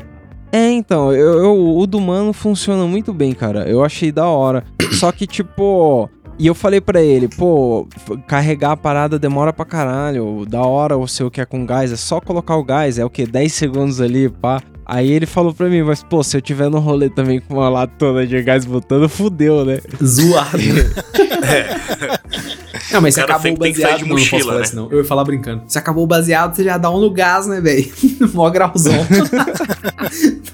É, então, eu, eu- o do mano funciona muito bem, cara. Eu achei da hora. Só que, tipo. E eu falei pra ele, pô, carregar a parada demora pra caralho. Da hora o seu que é com gás, é só colocar o gás, é o que? 10 segundos ali, pá. Aí ele falou pra mim, mas pô, se eu tiver no rolê também com uma latona de gás botando, fudeu, né? Zoado. Não, mas se O acabou o sempre tem que sair baseado, de não, não posso mochila, falar né? isso não. Eu ia falar brincando. Se acabou o baseado, você já dá um no gás, né, velho? Mó grauzão.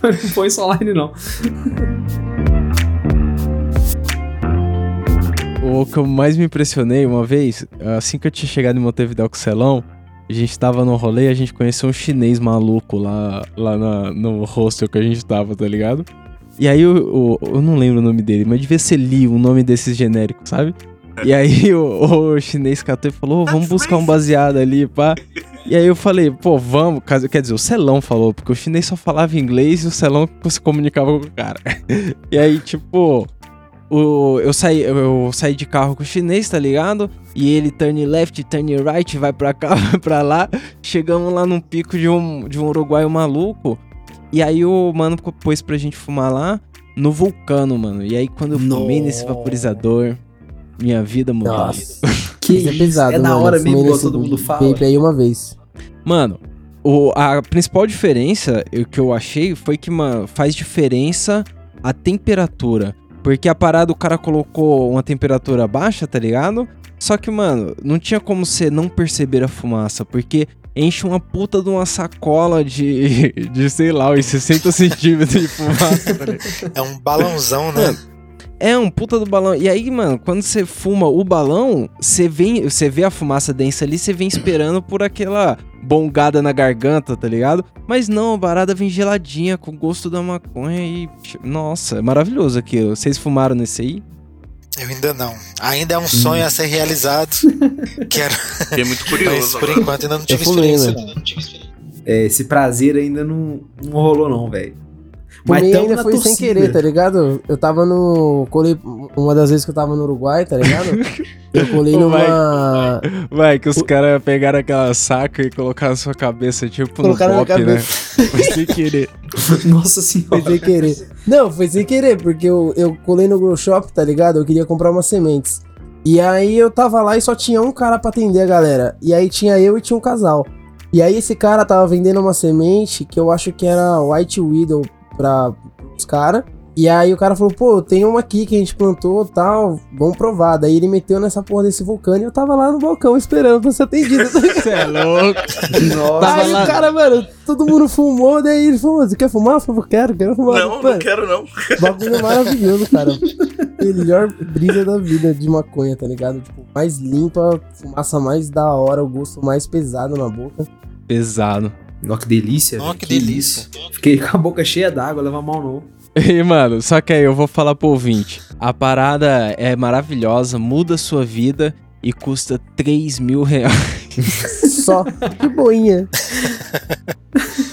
Não põe só line, não. O que eu mais me impressionei uma vez, assim que eu tinha chegado em Montevideo com o Celão, a gente tava no rolê e a gente conheceu um chinês maluco lá, lá na- no hostel que a gente tava, tá ligado? E aí o, o- eu não lembro o nome dele, mas devia ser Lee, um nome desses genéricos, sabe? E aí o, o chinês catou e falou, "Ô, vamos buscar um baseado ali, pá. E aí eu falei, pô, vamos. Quer dizer, o Celão falou, porque o chinês só falava inglês e o Celão se comunicava com o cara. E aí, tipo, o, eu, saí, eu, saí de carro com o chinês, tá ligado? E ele turn left, turn right, vai pra cá, vai pra lá. Chegamos lá num pico de um, de um uruguaio maluco. E aí o mano pôs pra gente fumar lá no vulcano, mano. E aí quando eu fumei nesse Nossa. vaporizador, minha vida mudou. Nossa. Que Isso é pesado, é da mano. hora mesmo, igual todo mundo fala. aí uma vez. Mano, o, a principal diferença eu- que eu achei foi que, mano, faz diferença a temperatura. Porque a parada o cara colocou uma temperatura baixa, tá ligado? Só que, mano, não tinha como você não perceber a fumaça, porque enche uma puta de uma sacola de, de sei lá, uns 60 centímetros de fumaça, tá? É um balãozão, né? É um puta do balão. E aí, mano, quando você fuma o balão, você vem, você vê a fumaça densa ali, você vem esperando por aquela bongada na garganta, tá ligado? Mas não, a parada vem geladinha, com gosto da maconha e. Nossa, é maravilhoso aquilo. Vocês fumaram nesse aí? Eu ainda não. Ainda é um sonho a ser realizado. Quero. Fiquei muito Mas curioso. por enquanto ainda não tive experiência. né? não. É, esse prazer ainda não, não rolou, não, velho. Fumei tamo ainda foi sem torcida. querer, tá ligado? Eu tava no. Colei. Uma das vezes que eu tava no Uruguai, tá ligado? Eu colei numa. Vai, que os caras pegaram aquela saca e colocaram na sua cabeça, tipo Colocaram na no pop, né? cabeça. Foi sem querer. Nossa Foi senhora. sem querer. Não, foi sem querer, porque eu, eu colei no Grow Shop, tá ligado? Eu queria comprar umas sementes. E aí eu tava lá e só tinha um cara pra atender a galera. E aí tinha eu e tinha um casal. E aí esse cara tava vendendo uma semente que eu acho que era White Widow pra os caras. E aí o cara falou, pô, tem uma aqui que a gente plantou tal, vamos provar. Daí ele meteu nessa porra desse vulcão e eu tava lá no balcão esperando pra ser atendido. Você é louco. Nossa. Aí lá- o cara, mano, todo mundo fumou, daí ele falou, você quer fumar? Eu falei, quero, quero fumar. Não, Mano, não quero não. bagulho é maravilhoso, cara. Melhor brisa da vida de maconha, tá ligado? Tipo, mais limpa, fumaça mais da hora, o gosto mais pesado na boca. Pesado. Ó, que delícia. Ó, velho. que delícia. isso. Fiquei com a boca cheia d'água, leva mal não. E, mano, só que aí eu vou falar pro ouvinte. A parada é maravilhosa, muda a sua vida e custa 3 mil reais. Só de boinha.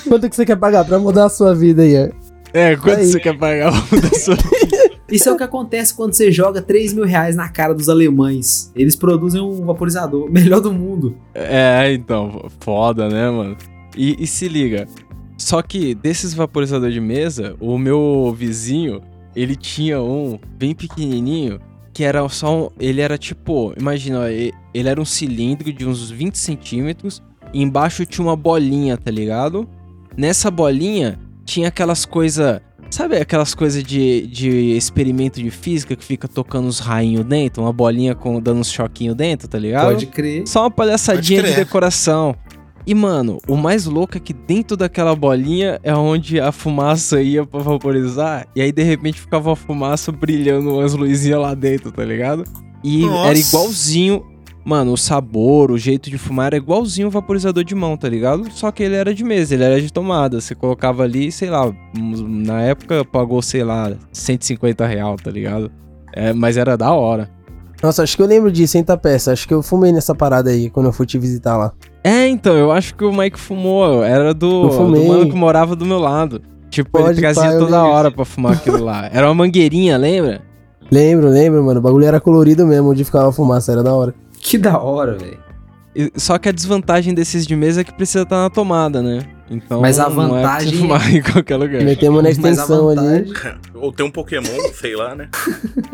Quanto que você quer pagar pra mudar a sua vida aí? ó? É, quanto Aí. você quer pagar o da sua Isso é o que acontece quando você joga 3 mil reais na cara dos alemães. Eles produzem um vaporizador melhor do mundo. É, então, foda, né, mano? E, e se liga, só que desses vaporizadores de mesa, o meu vizinho, ele tinha um bem pequenininho, que era só um, ele era tipo, imagina, ele era um cilindro de uns 20 centímetros, e embaixo tinha uma bolinha, tá ligado? Nessa bolinha tinha aquelas coisas, sabe aquelas coisas de, de experimento de física que fica tocando uns rainhos dentro, uma bolinha com dando uns choquinhos dentro, tá ligado? Pode crer. Só uma palhaçadinha Pode de crer. decoração. E, mano, o mais louco é que dentro daquela bolinha é onde a fumaça ia pra vaporizar. E aí, de repente, ficava a fumaça brilhando umas luzinhas lá dentro, tá ligado? E Nossa. era igualzinho. Mano, o sabor, o jeito de fumar era igualzinho o vaporizador de mão, tá ligado? Só que ele era de mesa, ele era de tomada. Você colocava ali, sei lá, na época pagou, sei lá, 150 real, tá ligado? É, mas era da hora. Nossa, acho que eu lembro disso, hein, Tapeça? Acho que eu fumei nessa parada aí quando eu fui te visitar lá. É, então, eu acho que o Mike fumou. Era do, do mano que morava do meu lado. Tipo, ele Pode trazia pá, eu toda lembro hora pra fumar aquilo lá. Era uma mangueirinha, lembra? Lembro, lembro, mano. O bagulho era colorido mesmo, onde ficava a fumaça, era da hora. Que da hora, velho. Só que a desvantagem desses de mesa é que precisa estar na tomada, né? Então, Mas a não é vantagem- fumar em qualquer lugar. Metemos na extensão ali. vantagem, Ou tem um Pokémon, sei lá, né?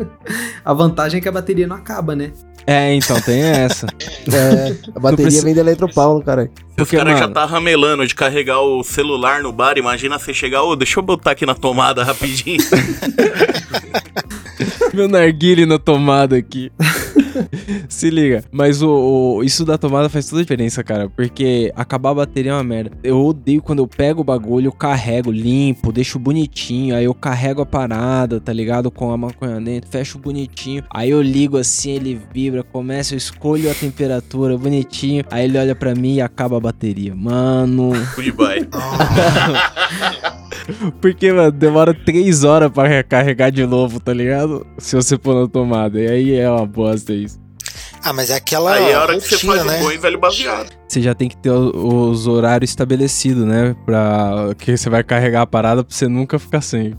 a vantagem é que a bateria não acaba, né? É, então, tem essa. É, a bateria precisa- vem da Eletropaulo, cara. Se os Porque, caras já mano- tá ramelando de carregar o celular no bar, imagina você chegar, ô, deixa eu botar aqui na tomada rapidinho. Meu narguile na tomada aqui. Se liga. Mas o, o- isso da tomada faz toda a diferença, cara. Porque acabar a bateria é uma merda. Eu odeio quando eu pego o bagulho, eu carrego, limpo, deixo bonitinho. Aí eu carrego a parada, tá ligado? Com a maconha dentro, fecho bonitinho. Aí eu ligo assim, ele vibra, começa, eu escolho a temperatura bonitinho. Aí ele olha pra mim e acaba a bateria. Mano. Goodbye. Porque, mano, demora três horas pra recarregar de novo, tá ligado? Se você pôr na tomada. E aí é uma bosta isso. Ah, mas é aquela Aí é a hora que você rotina, faz né? um bom e velho baseado. Você já tem que ter os horários estabelecidos, né? Pra que você vai carregar a parada pra você nunca ficar sem.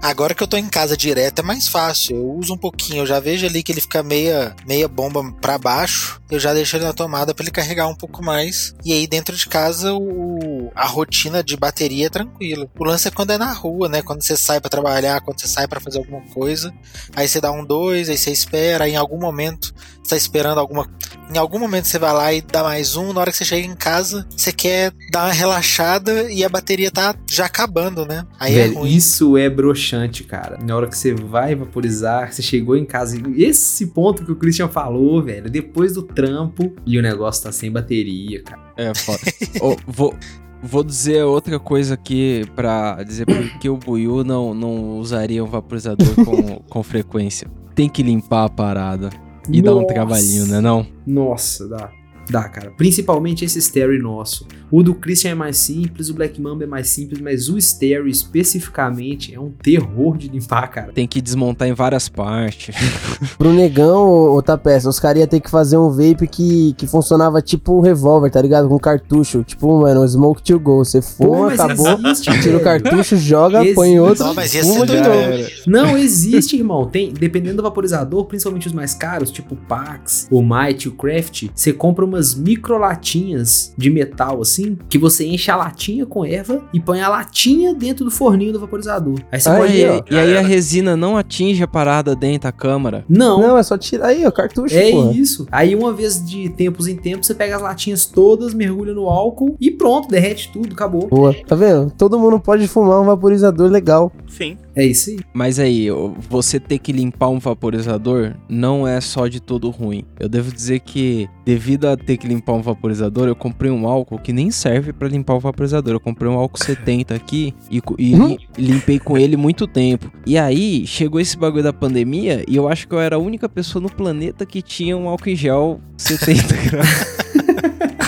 Agora que eu tô em casa direto é mais fácil. Eu uso um pouquinho, eu já vejo ali que ele fica meia, meia bomba pra baixo. Eu já deixo ele na tomada pra ele carregar um pouco mais. E aí dentro de casa o, a rotina de bateria é tranquila. O lance é quando é na rua, né? Quando você sai pra trabalhar, quando você sai pra fazer alguma coisa. Aí você dá um dois, aí você espera. Aí em algum momento você tá esperando alguma. Em algum momento você vai lá e dá mais um. Na hora que você chega em casa, você quer dar uma relaxada e a bateria tá já acabando, né? Aí é Velho, ruim. isso é broxante, cara. Na hora que você vai vaporizar, você chegou em casa. Esse ponto que o Christian falou, velho, depois do trampo e o negócio tá sem bateria, cara. É, foda. Ô, vou, vou dizer outra coisa aqui pra dizer por que o Buiu não, não usaria um vaporizador com, com frequência. Tem que limpar a parada. E dá um Nossa. trabalhinho, né não? Nossa, dá. Dá, cara. Principalmente esse Stereo nosso. O do Christian é mais simples, o Black Mamba é mais simples, mas o Stereo especificamente é um terror de limpar, cara. Tem que desmontar em várias partes. Pro negão, ô, ô Tapeça, os caras iam ter que fazer um vape que, que funcionava tipo um revólver, tá ligado? Com cartucho. Tipo, mano, um smoke to go. Você Pô, fuma, acabou, existe, tira o cartucho, joga, põe Existe. outro, Não, mas ia fuma de novo. Não, existe, irmão. Tem, dependendo do vaporizador, principalmente os mais caros, tipo o Pax, o Might, o Craft, você compra umas micro latinhas de metal assim, que você enche a latinha com erva e põe a latinha dentro do forninho do vaporizador. Aí você Aí, pode. e, ó. e aí a resina não atinge a parada dentro da câmara. Não, Não, é só tirar aí, ó, cartucho, É porra. isso. Aí uma vez de tempos em tempos você pega as latinhas todas, mergulha no álcool e pronto, derrete tudo, acabou. Boa. Tá vendo? Todo mundo pode fumar um vaporizador legal. Sim. É isso aí. Mas aí, você ter que limpar um vaporizador não é só de todo ruim. Eu devo dizer que, devido a ter que limpar um vaporizador, eu comprei um álcool que nem serve pra limpar o vaporizador. Eu comprei um álcool 70 aqui e, e Hum? li- limpei com ele muito tempo. E aí, chegou esse bagulho da pandemia e eu acho que eu era a única pessoa no planeta que tinha um álcool em gel 70 graus.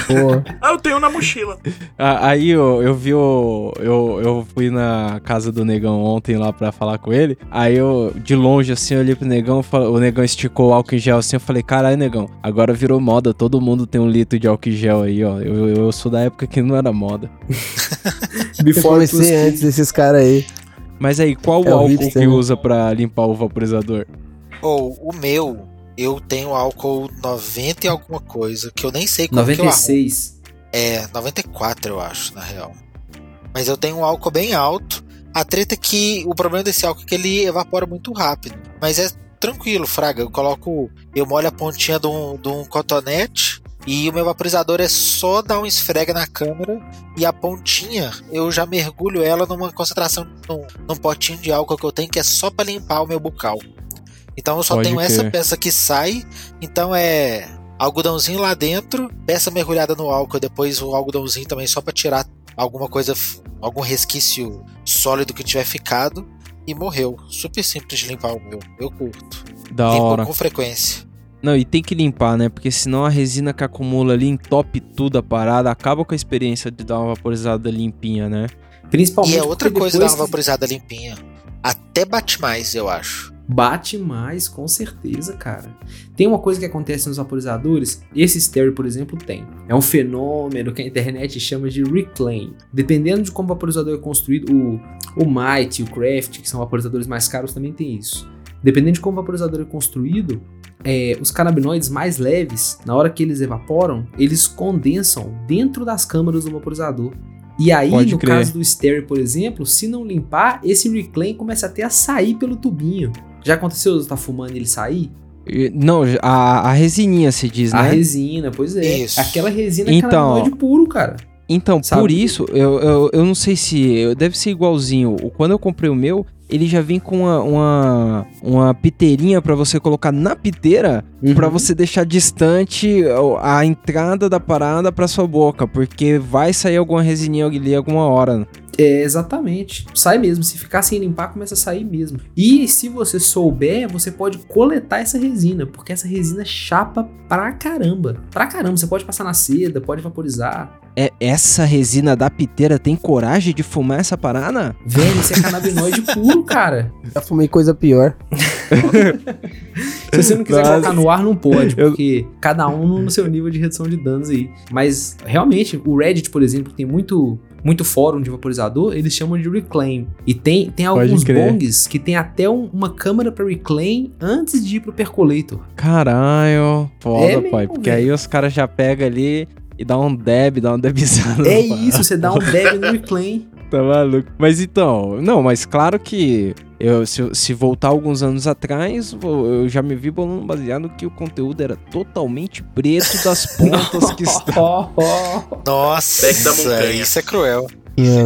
Boa. Ah, eu tenho na mochila. Ah, Aí eu, eu vi o. Eu, eu fui na casa do negão ontem lá pra falar com ele. Aí eu, de longe, assim, eu olhei pro negão, o negão esticou o álcool em gel assim. Eu falei, caralho, negão, agora virou moda. Todo mundo tem um litro de álcool em gel aí, ó. Eu, eu sou da época que não era moda. Eu comecei antes desses caras aí. Mas aí, qual É álcool hipster, que né? usa pra limpar o vaporizador? Ou o meu, eu tenho álcool 90 e alguma coisa, que eu nem sei como que eu arrumo. 96. É, 94 eu acho, na real. Mas eu tenho um álcool bem alto. A treta é que o problema desse álcool é que ele evapora muito rápido. Mas é tranquilo, Fraga. Eu coloco. Eu molho a pontinha de um, de um cotonete. E o meu vaporizador é só dar um esfrega na câmera. E a pontinha, eu já mergulho ela numa concentração, num, num potinho de álcool que eu tenho, que é só pra limpar o meu bucal. Então eu só Pode tenho essa crer. peça que sai. Então é algodãozinho lá dentro, peça mergulhada no álcool, depois o algodãozinho também só pra tirar alguma coisa, algum resquício sólido que tiver ficado e morreu. Super simples de limpar o meu. Eu curto. Da Limpo hora. com frequência. Não, e tem que limpar, né? Porque senão a resina que acumula ali entope tudo a parada, acaba com a experiência de dar uma vaporizada limpinha, né? Principalmente E é outra coisa depois dar uma que vaporizada limpinha. Até bate mais, eu acho. Bate mais, com certeza, cara. Tem uma coisa que acontece nos vaporizadores, esse stereo, por exemplo, tem. É um fenômeno que a internet chama de reclaim. Dependendo de como o vaporizador é construído, o, o Might e o Craft, que são vaporizadores mais caros, também tem isso. Dependendo de como o vaporizador é construído, é, os canabinoides mais leves, na hora que eles evaporam, eles condensam dentro das câmaras do vaporizador. E aí, Pode no crer. caso do stereo, por exemplo, se não limpar, esse reclaim começa até a sair pelo tubinho. Já aconteceu você tá fumando e ele sair? E- Não, a, a resininha se diz, A né? resina, pois é. Isso. Aquela resina é Então, canabinoide puro, cara. Então, Sabe? por isso, eu, eu, eu não sei se. eu- Deve ser igualzinho. Quando eu comprei o meu, ele já vem com uma, uma, uma piteirinha pra você colocar na piteira pra Uhum. você deixar distante a entrada da parada pra sua boca. Porque vai sair alguma resininha ali alguma hora. É, exatamente. Sai mesmo. Se ficar sem limpar, começa a sair mesmo. E se você souber, você pode coletar essa resina, porque essa resina chapa pra caramba. Pra caramba. Você pode passar na seda, pode vaporizar. É, essa resina da piteira tem coragem de fumar essa parada? Velho, isso é canabinoide puro, cara. Já fumei coisa pior. Se você não quiser Nossa. colocar no ar, não pode, Eu- porque cada um no seu nível de redução de danos aí. Mas, realmente, o Reddit, por exemplo, tem muito, muito fórum de vaporizador, eles chamam de reclaim. E tem, tem Pode alguns crer. bongs que tem até um- uma câmera para reclaim antes de ir pro percolator. Caralho, foda, É mesmo, pai. Porque velho. aí os caras já pegam ali e dá um deb, dá um debizada. É isso, você dá um deb no reclaim. Tá maluco. Mas então, não, mas claro que eu, se, se voltar alguns anos atrás, eu já me vi bolando baseado que o conteúdo era totalmente preto das pontas que estão. Nossa, Back da montanha. isso é cruel.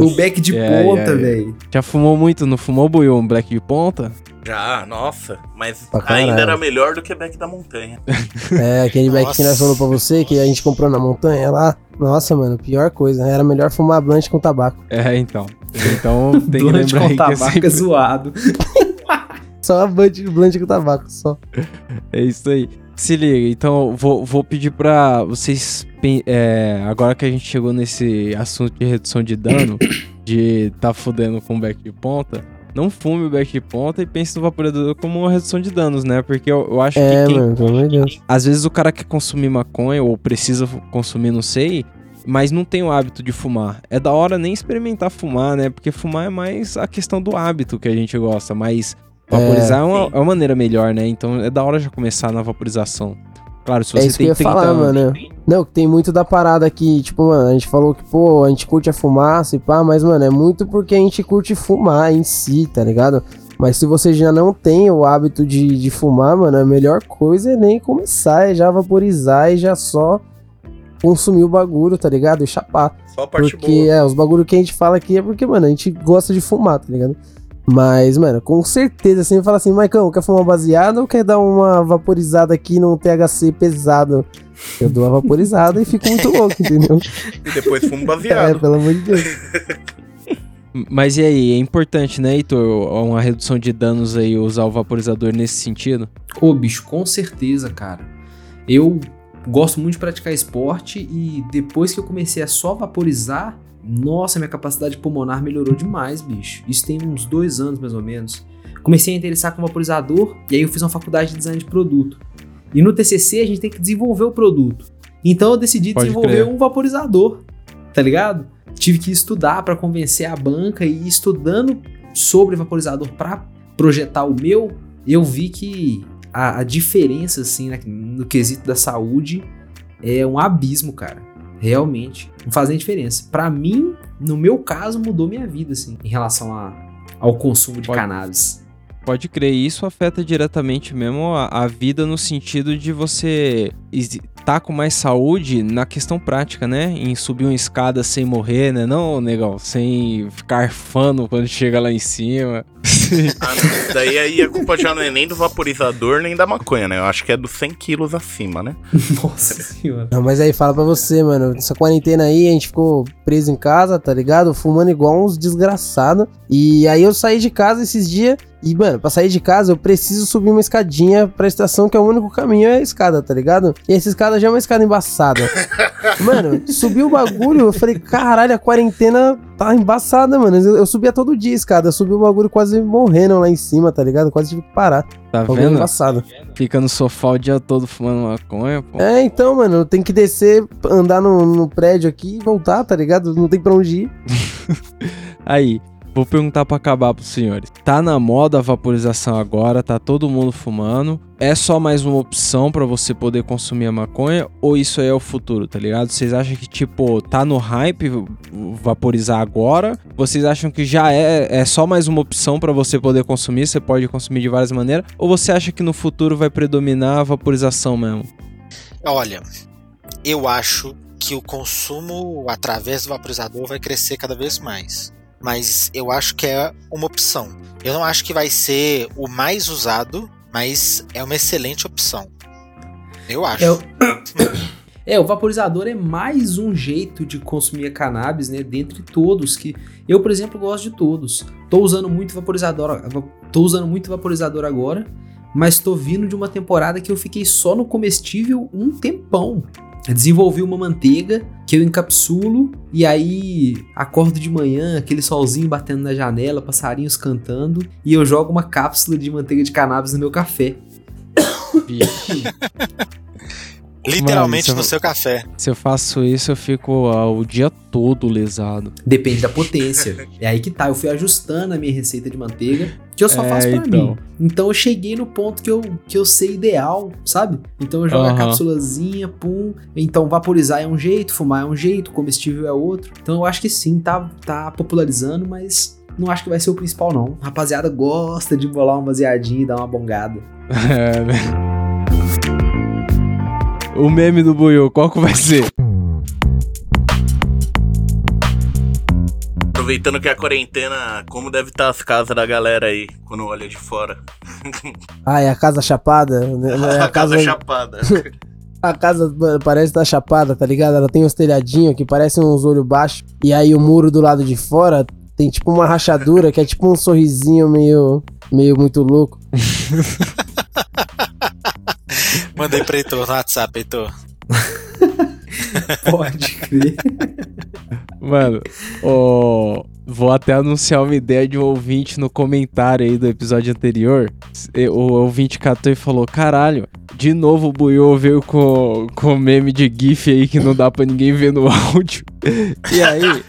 o back de É, ponta, é, é. velho. Já fumou muito, não fumou, Buiu, um black de ponta? Já, nossa. Mas Pra caralho. ainda era melhor do que Back da Montanha. É, aquele back que nós falou pra você, que a gente comprou na montanha lá. Nossa, mano, pior coisa. Era melhor fumar blunt com tabaco. É, então. Então tem que lembrar com aí que é tabaco sempre é zoado. Só blunt, blunt com tabaco, só. É isso aí. Se liga, então vou, vou pedir pra vocês. é, agora que a gente chegou nesse assunto de redução de dano, de tá fudendo com o back de ponta, não fume o back de ponta e pense no vaporizador como uma redução de danos, né? Porque eu, eu acho É, que quem. mano, pelo amor de Deus. Às vezes o cara quer consumir maconha ou precisa consumir, não sei. Mas não tem o hábito de fumar. É da hora nem experimentar fumar, né? Porque fumar é mais a questão do hábito que a gente gosta. Mas vaporizar é, uma, sim. é uma maneira melhor, né? Então é da hora já começar na vaporização. Claro, se É você isso que eu tem ia 30 falar, anos. mano. Não, que tem muito da parada aqui, tipo, mano, a gente falou que, pô, a gente curte a fumaça e pá, mas, mano, é muito porque a gente curte fumar em si, tá ligado? Mas se você já não tem o hábito de, de fumar, mano, a melhor coisa é nem começar, é já vaporizar e já só consumir o bagulho, tá ligado? E chapar. Só a parte Porque, boa. é, os bagulho que a gente fala aqui é porque, mano, a gente gosta de fumar, tá ligado? Mas, mano, com certeza, você me fala assim, Maicão, quer fumar um baseado ou quer dar uma vaporizada aqui num THC pesado? Eu dou uma vaporizada e fico muito louco, entendeu? E depois fumo É, baseado. pelo amor de Deus. Mas e aí, é importante, né, Heitor? Uma redução de danos aí, usar o vaporizador nesse sentido? Ô, bicho, com certeza, cara. Eu gosto muito de praticar esporte e depois que eu comecei a só vaporizar, nossa, minha capacidade pulmonar melhorou demais, bicho. Isso tem uns dois anos, mais ou menos. Comecei a interessar com vaporizador e aí eu fiz uma faculdade de design de produto. E no TCC a gente tem que desenvolver o produto. Então eu decidi Pode desenvolver crer. um vaporizador, tá ligado? Tive que estudar pra convencer a banca e estudando sobre vaporizador pra projetar o meu, eu vi que a, a diferença, assim, né, no quesito da saúde é um abismo, cara. Realmente. Não faz nem diferença. Pra mim, no meu caso, mudou minha vida, assim, em relação a, ao consumo de Pode- cannabis. Pode crer, isso afeta diretamente mesmo a, a vida no sentido de você estar com mais saúde na questão prática, né? Em subir uma escada sem morrer, né? Não, negão, sem ficar arfando quando chega lá em cima. Ah, não. Daí aí a culpa já não é nem do vaporizador, nem da maconha, né? Eu acho que é dos 100 quilos acima, né? Nossa senhora. Não, mas aí, fala pra você, mano. Essa quarentena aí, a gente ficou preso em casa, tá ligado? Fumando igual uns desgraçados. E aí eu saí de casa esses dias. E, mano, pra sair de casa eu preciso subir uma escadinha pra estação, que é o único caminho, é a escada, tá ligado? E essa escada já é uma escada embaçada. mano, subi o bagulho, eu falei, caralho, a quarentena tá embaçada, mano. Eu, eu subia todo dia a escada, eu subi o bagulho quase morrendo lá em cima, tá ligado? Quase tive que parar. Tá O vendo? embaçado. Fica no sofá o dia todo fumando maconha, pô. É, então, mano, tem que descer, andar no, no prédio aqui e voltar, tá ligado? Não tem pra onde ir. Aí, vou perguntar pra acabar pros senhores. Tá na moda a vaporização agora, tá todo mundo fumando. É só mais uma opção pra você poder consumir a maconha ou isso aí é o futuro, tá ligado? Vocês acham que tipo tá no hype vaporizar agora? Vocês acham que já é é só mais uma opção pra você poder consumir, você pode consumir de várias maneiras? Ou você acha que no futuro vai predominar a vaporização mesmo? Olha, eu acho que o consumo através do vaporizador vai crescer cada vez mais. Mas eu acho que é uma opção. Eu não acho que vai ser o mais usado, mas é uma excelente opção. Eu acho. É, o- É, o vaporizador é mais um jeito de consumir a cannabis, né? Dentre todos que eu, por exemplo, gosto de todos. Tô usando muito vaporizador, tô usando muito vaporizador agora, mas tô vindo de uma temporada que eu fiquei só no comestível um tempão. Desenvolvi uma manteiga que eu encapsulo e aí acordo de manhã, aquele solzinho batendo na janela, passarinhos cantando e eu jogo uma cápsula de manteiga de cannabis no meu café. Literalmente Mano, no isso- seu café. Se eu faço isso, eu fico ah, o dia todo lesado. Depende da potência. é aí que tá. Eu fui ajustando a minha receita de manteiga, que eu só É, faço pra então. mim. Então eu cheguei no ponto que eu, que eu sei ideal, sabe? Então eu jogo a cápsulazinha, pum. Então vaporizar é um jeito, fumar é um jeito, comestível é outro. Então eu acho que sim, tá, tá popularizando, mas não acho que vai ser o principal, não. Rapaziada gosta de bolar um baseadinho e dar uma bongada. É, né? O meme do Buiu, qual que vai ser? Aproveitando que a quarentena, como deve estar as casas da galera aí, quando olha de fora. Ah, é a casa chapada? né? É a casa chapada. A casa parece da chapada, tá ligado? Ela tem uns telhadinhos que parecem uns olhos baixos. E aí o muro do lado de fora tem tipo uma rachadura que é tipo um sorrisinho meio, meio muito louco. Mandei pra Heitor no WhatsApp, Heitor. Pode crer. Mano, ó, vou até anunciar uma ideia de um ouvinte no comentário aí do episódio anterior. O ouvinte catou e falou: caralho, de novo o Buiô veio com, com meme de GIF aí que não dá pra ninguém ver no áudio. E aí.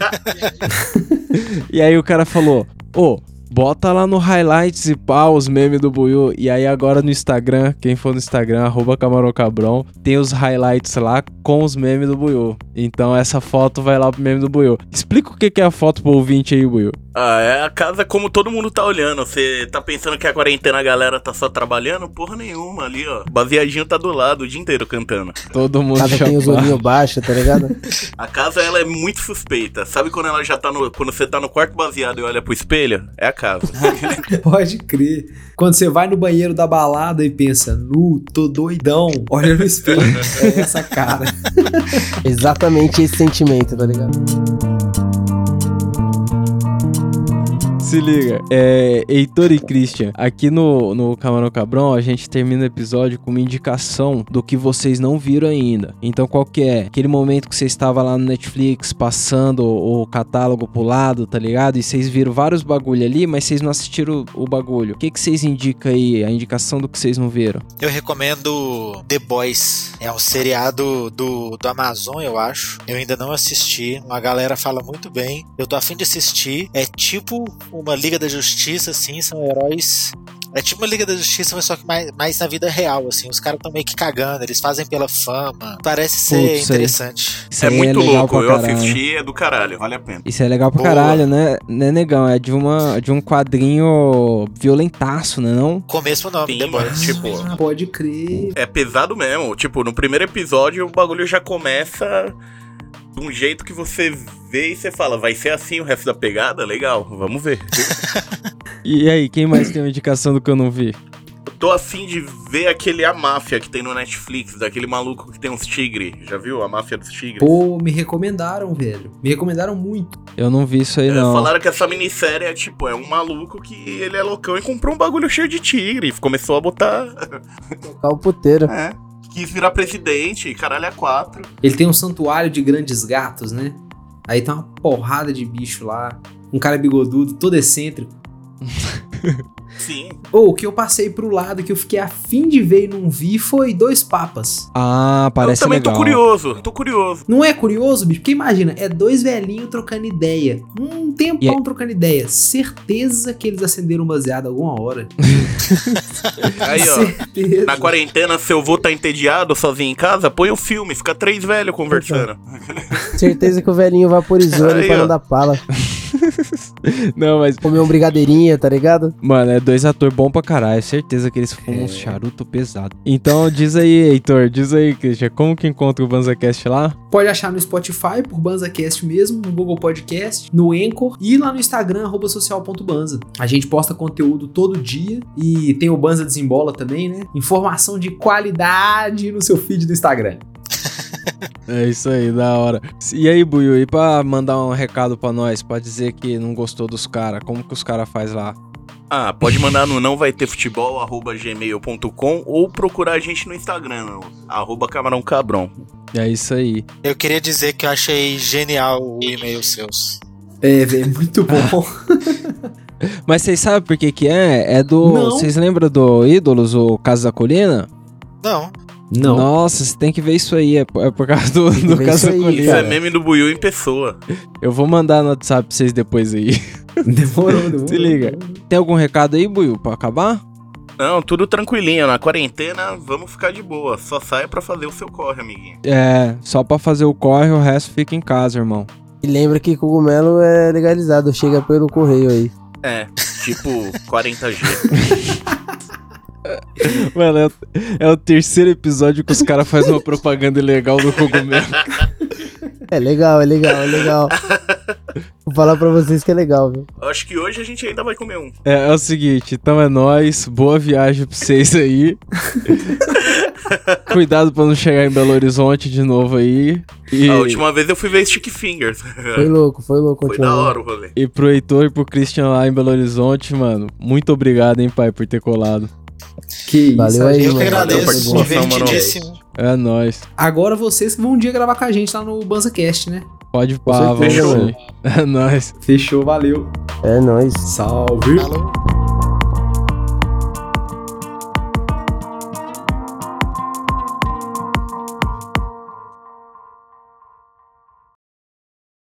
e aí o cara falou: ô. Bota lá no highlights e pá, os memes do Buiu. E aí agora no Instagram, quem for no Instagram, arroba Camarão Cabrão, tem os highlights lá com os memes do Buiu. Então essa foto vai lá pro meme do Buiu. Explica o que que é a foto pro ouvinte aí, Buiu. Ah, é a casa como todo mundo tá olhando. Você tá pensando que a quarentena a galera tá só trabalhando? Porra nenhuma ali, ó. Baseadinho tá do lado o dia inteiro cantando. Todo mundo Casa tem os chapado. olhinhos baixos, tá ligado? A casa ela é muito suspeita. Sabe quando ela já tá no. Quando você tá no quarto baseado e olha pro espelho? É a casa. Pode crer. Quando você vai no banheiro da balada e pensa, nu, tô doidão, olha no espelho. É essa cara. Exatamente esse sentimento, tá ligado? Se liga, é, Heitor e Christian, aqui no, no Camarão Cabrão a gente termina o episódio com uma indicação do que vocês não viram ainda. Então qual que é? Aquele momento que você estava lá no Netflix passando o catálogo pro lado, tá ligado? E vocês viram vários bagulho ali, mas vocês não assistiram o, o bagulho. O que, que vocês indicam aí? A indicação do que vocês não viram? Eu recomendo The Boys. É um seriado do, do Amazon, eu acho. Eu ainda não assisti. Uma galera fala muito bem. Eu tô afim de assistir. É tipo uma Liga da Justiça, assim. São heróis. É tipo uma Liga da Justiça, mas só que mais, mais na vida real, assim. Os caras tão meio que cagando, eles fazem pela fama. Parece ser Putz, interessante. Isso é aí muito legal louco. Eu caralho. assisti, é do caralho. Vale a pena. Isso é legal pra Boa. caralho, né? Né, negão? É de, uma, de um quadrinho violentaço, né não? Com o mesmo nome, Sim, mas, tipo, Pode crer. É pesado mesmo. Tipo, no primeiro episódio o bagulho já começa de um jeito que você vê e você fala, vai ser assim o resto da pegada? Legal, vamos ver. E aí, quem mais tem uma indicação do que eu não vi? Eu tô afim de ver aquele A Máfia que tem no Netflix, daquele maluco que tem uns tigres. Já viu? A Máfia dos Tigres? Pô, me recomendaram, velho. Me recomendaram muito. Eu não vi isso aí, É, não. falaram que essa minissérie é tipo, é um maluco que ele é loucão e comprou um bagulho cheio de tigre. e Começou a botar. Tocar o puteiro. É. Quis virar presidente, caralho, é quatro. Ele tem um santuário de grandes gatos, né? Aí tem uma porrada de bicho lá. Um cara bigodudo, todo excêntrico. Sim. Ou o que eu passei pro lado que eu fiquei afim de ver e não vi foi Dois Papas. Ah, parece eu também legal. tô curioso, tô curioso. Não é curioso, bicho? Porque imagina, é dois velhinhos trocando ideia. Um tempão E trocando ideia. Certeza que eles acenderam um baseado alguma hora. Aí, ó. Certeza. Na quarentena, seu avô tá entediado sozinho em casa, põe o filme, fica três velhos conversando. Certeza que o velhinho vaporizou Aí, pra não dar pala. Não, mas, Comeu um brigadeirinha, tá ligado? mano, é dois atores bons pra caralho. Certeza que eles fumam uns charuto pesado. Então, diz aí, Heitor, diz aí, Christian, como que encontra o BanzaCast lá? Pode achar no Spotify, por BanzaCast mesmo, no Google Podcast, no Anchor e lá no Instagram, arroba social.banza. A gente posta conteúdo todo dia e tem o Banza Desembola também, né? Informação de qualidade no seu feed do Instagram. É isso aí, da hora. E aí, Buiu, e pra mandar um recado pra nós, pra dizer que não gostou dos caras, como que os caras faz lá? Ah, pode mandar no não vai ter futebol, arroba gmail.com ou procurar a gente no Instagram, no, arroba camarão cabrão. É isso aí. Eu queria dizer que eu achei genial o e-mail seus. É, velho, muito bom. Mas vocês sabem por que que é? É do... Não. Vocês lembram do Ídolos, o Caso da Colina? Não, Não. Nossa, você tem que ver isso aí, é por, é por causa do, do Caso isso aí, é meme do Buiu em pessoa. Eu vou mandar no WhatsApp pra vocês depois aí. Demorou, demorou. Se liga. Tem algum recado aí, Buiu, pra acabar? Não, tudo tranquilinho. Na quarentena, vamos ficar de boa. Só saia pra fazer o seu corre, amiguinho. É, só pra fazer o corre, o resto fica em casa, irmão. E lembra que cogumelo é legalizado, chega pelo correio aí. É, tipo 40G. Mano, é, o- é o terceiro episódio que os caras fazem uma propaganda ilegal do cogumelo. É legal, é legal, é legal. Vou falar pra vocês que é legal, viu? Acho que hoje a gente ainda vai comer um. É, é o seguinte, então é nóis, boa viagem pra vocês aí. Cuidado pra não chegar em Belo Horizonte de novo aí. E, A última vez eu fui ver Stick Fingers. Foi louco, foi louco. Foi da hora o rolê. e pro Heitor e pro Christian lá em Belo Horizonte, mano. Muito obrigado, hein, pai, por ter colado. Que isso, Valeu a aí, Eu que mano. Agradeço. Divertidíssimo. É nóis. Agora vocês que vão um dia gravar com a gente lá no BanzaCast, né? Pode pá, vamos sim. É nóis. Fechou, valeu. É nóis. Salve. Falou.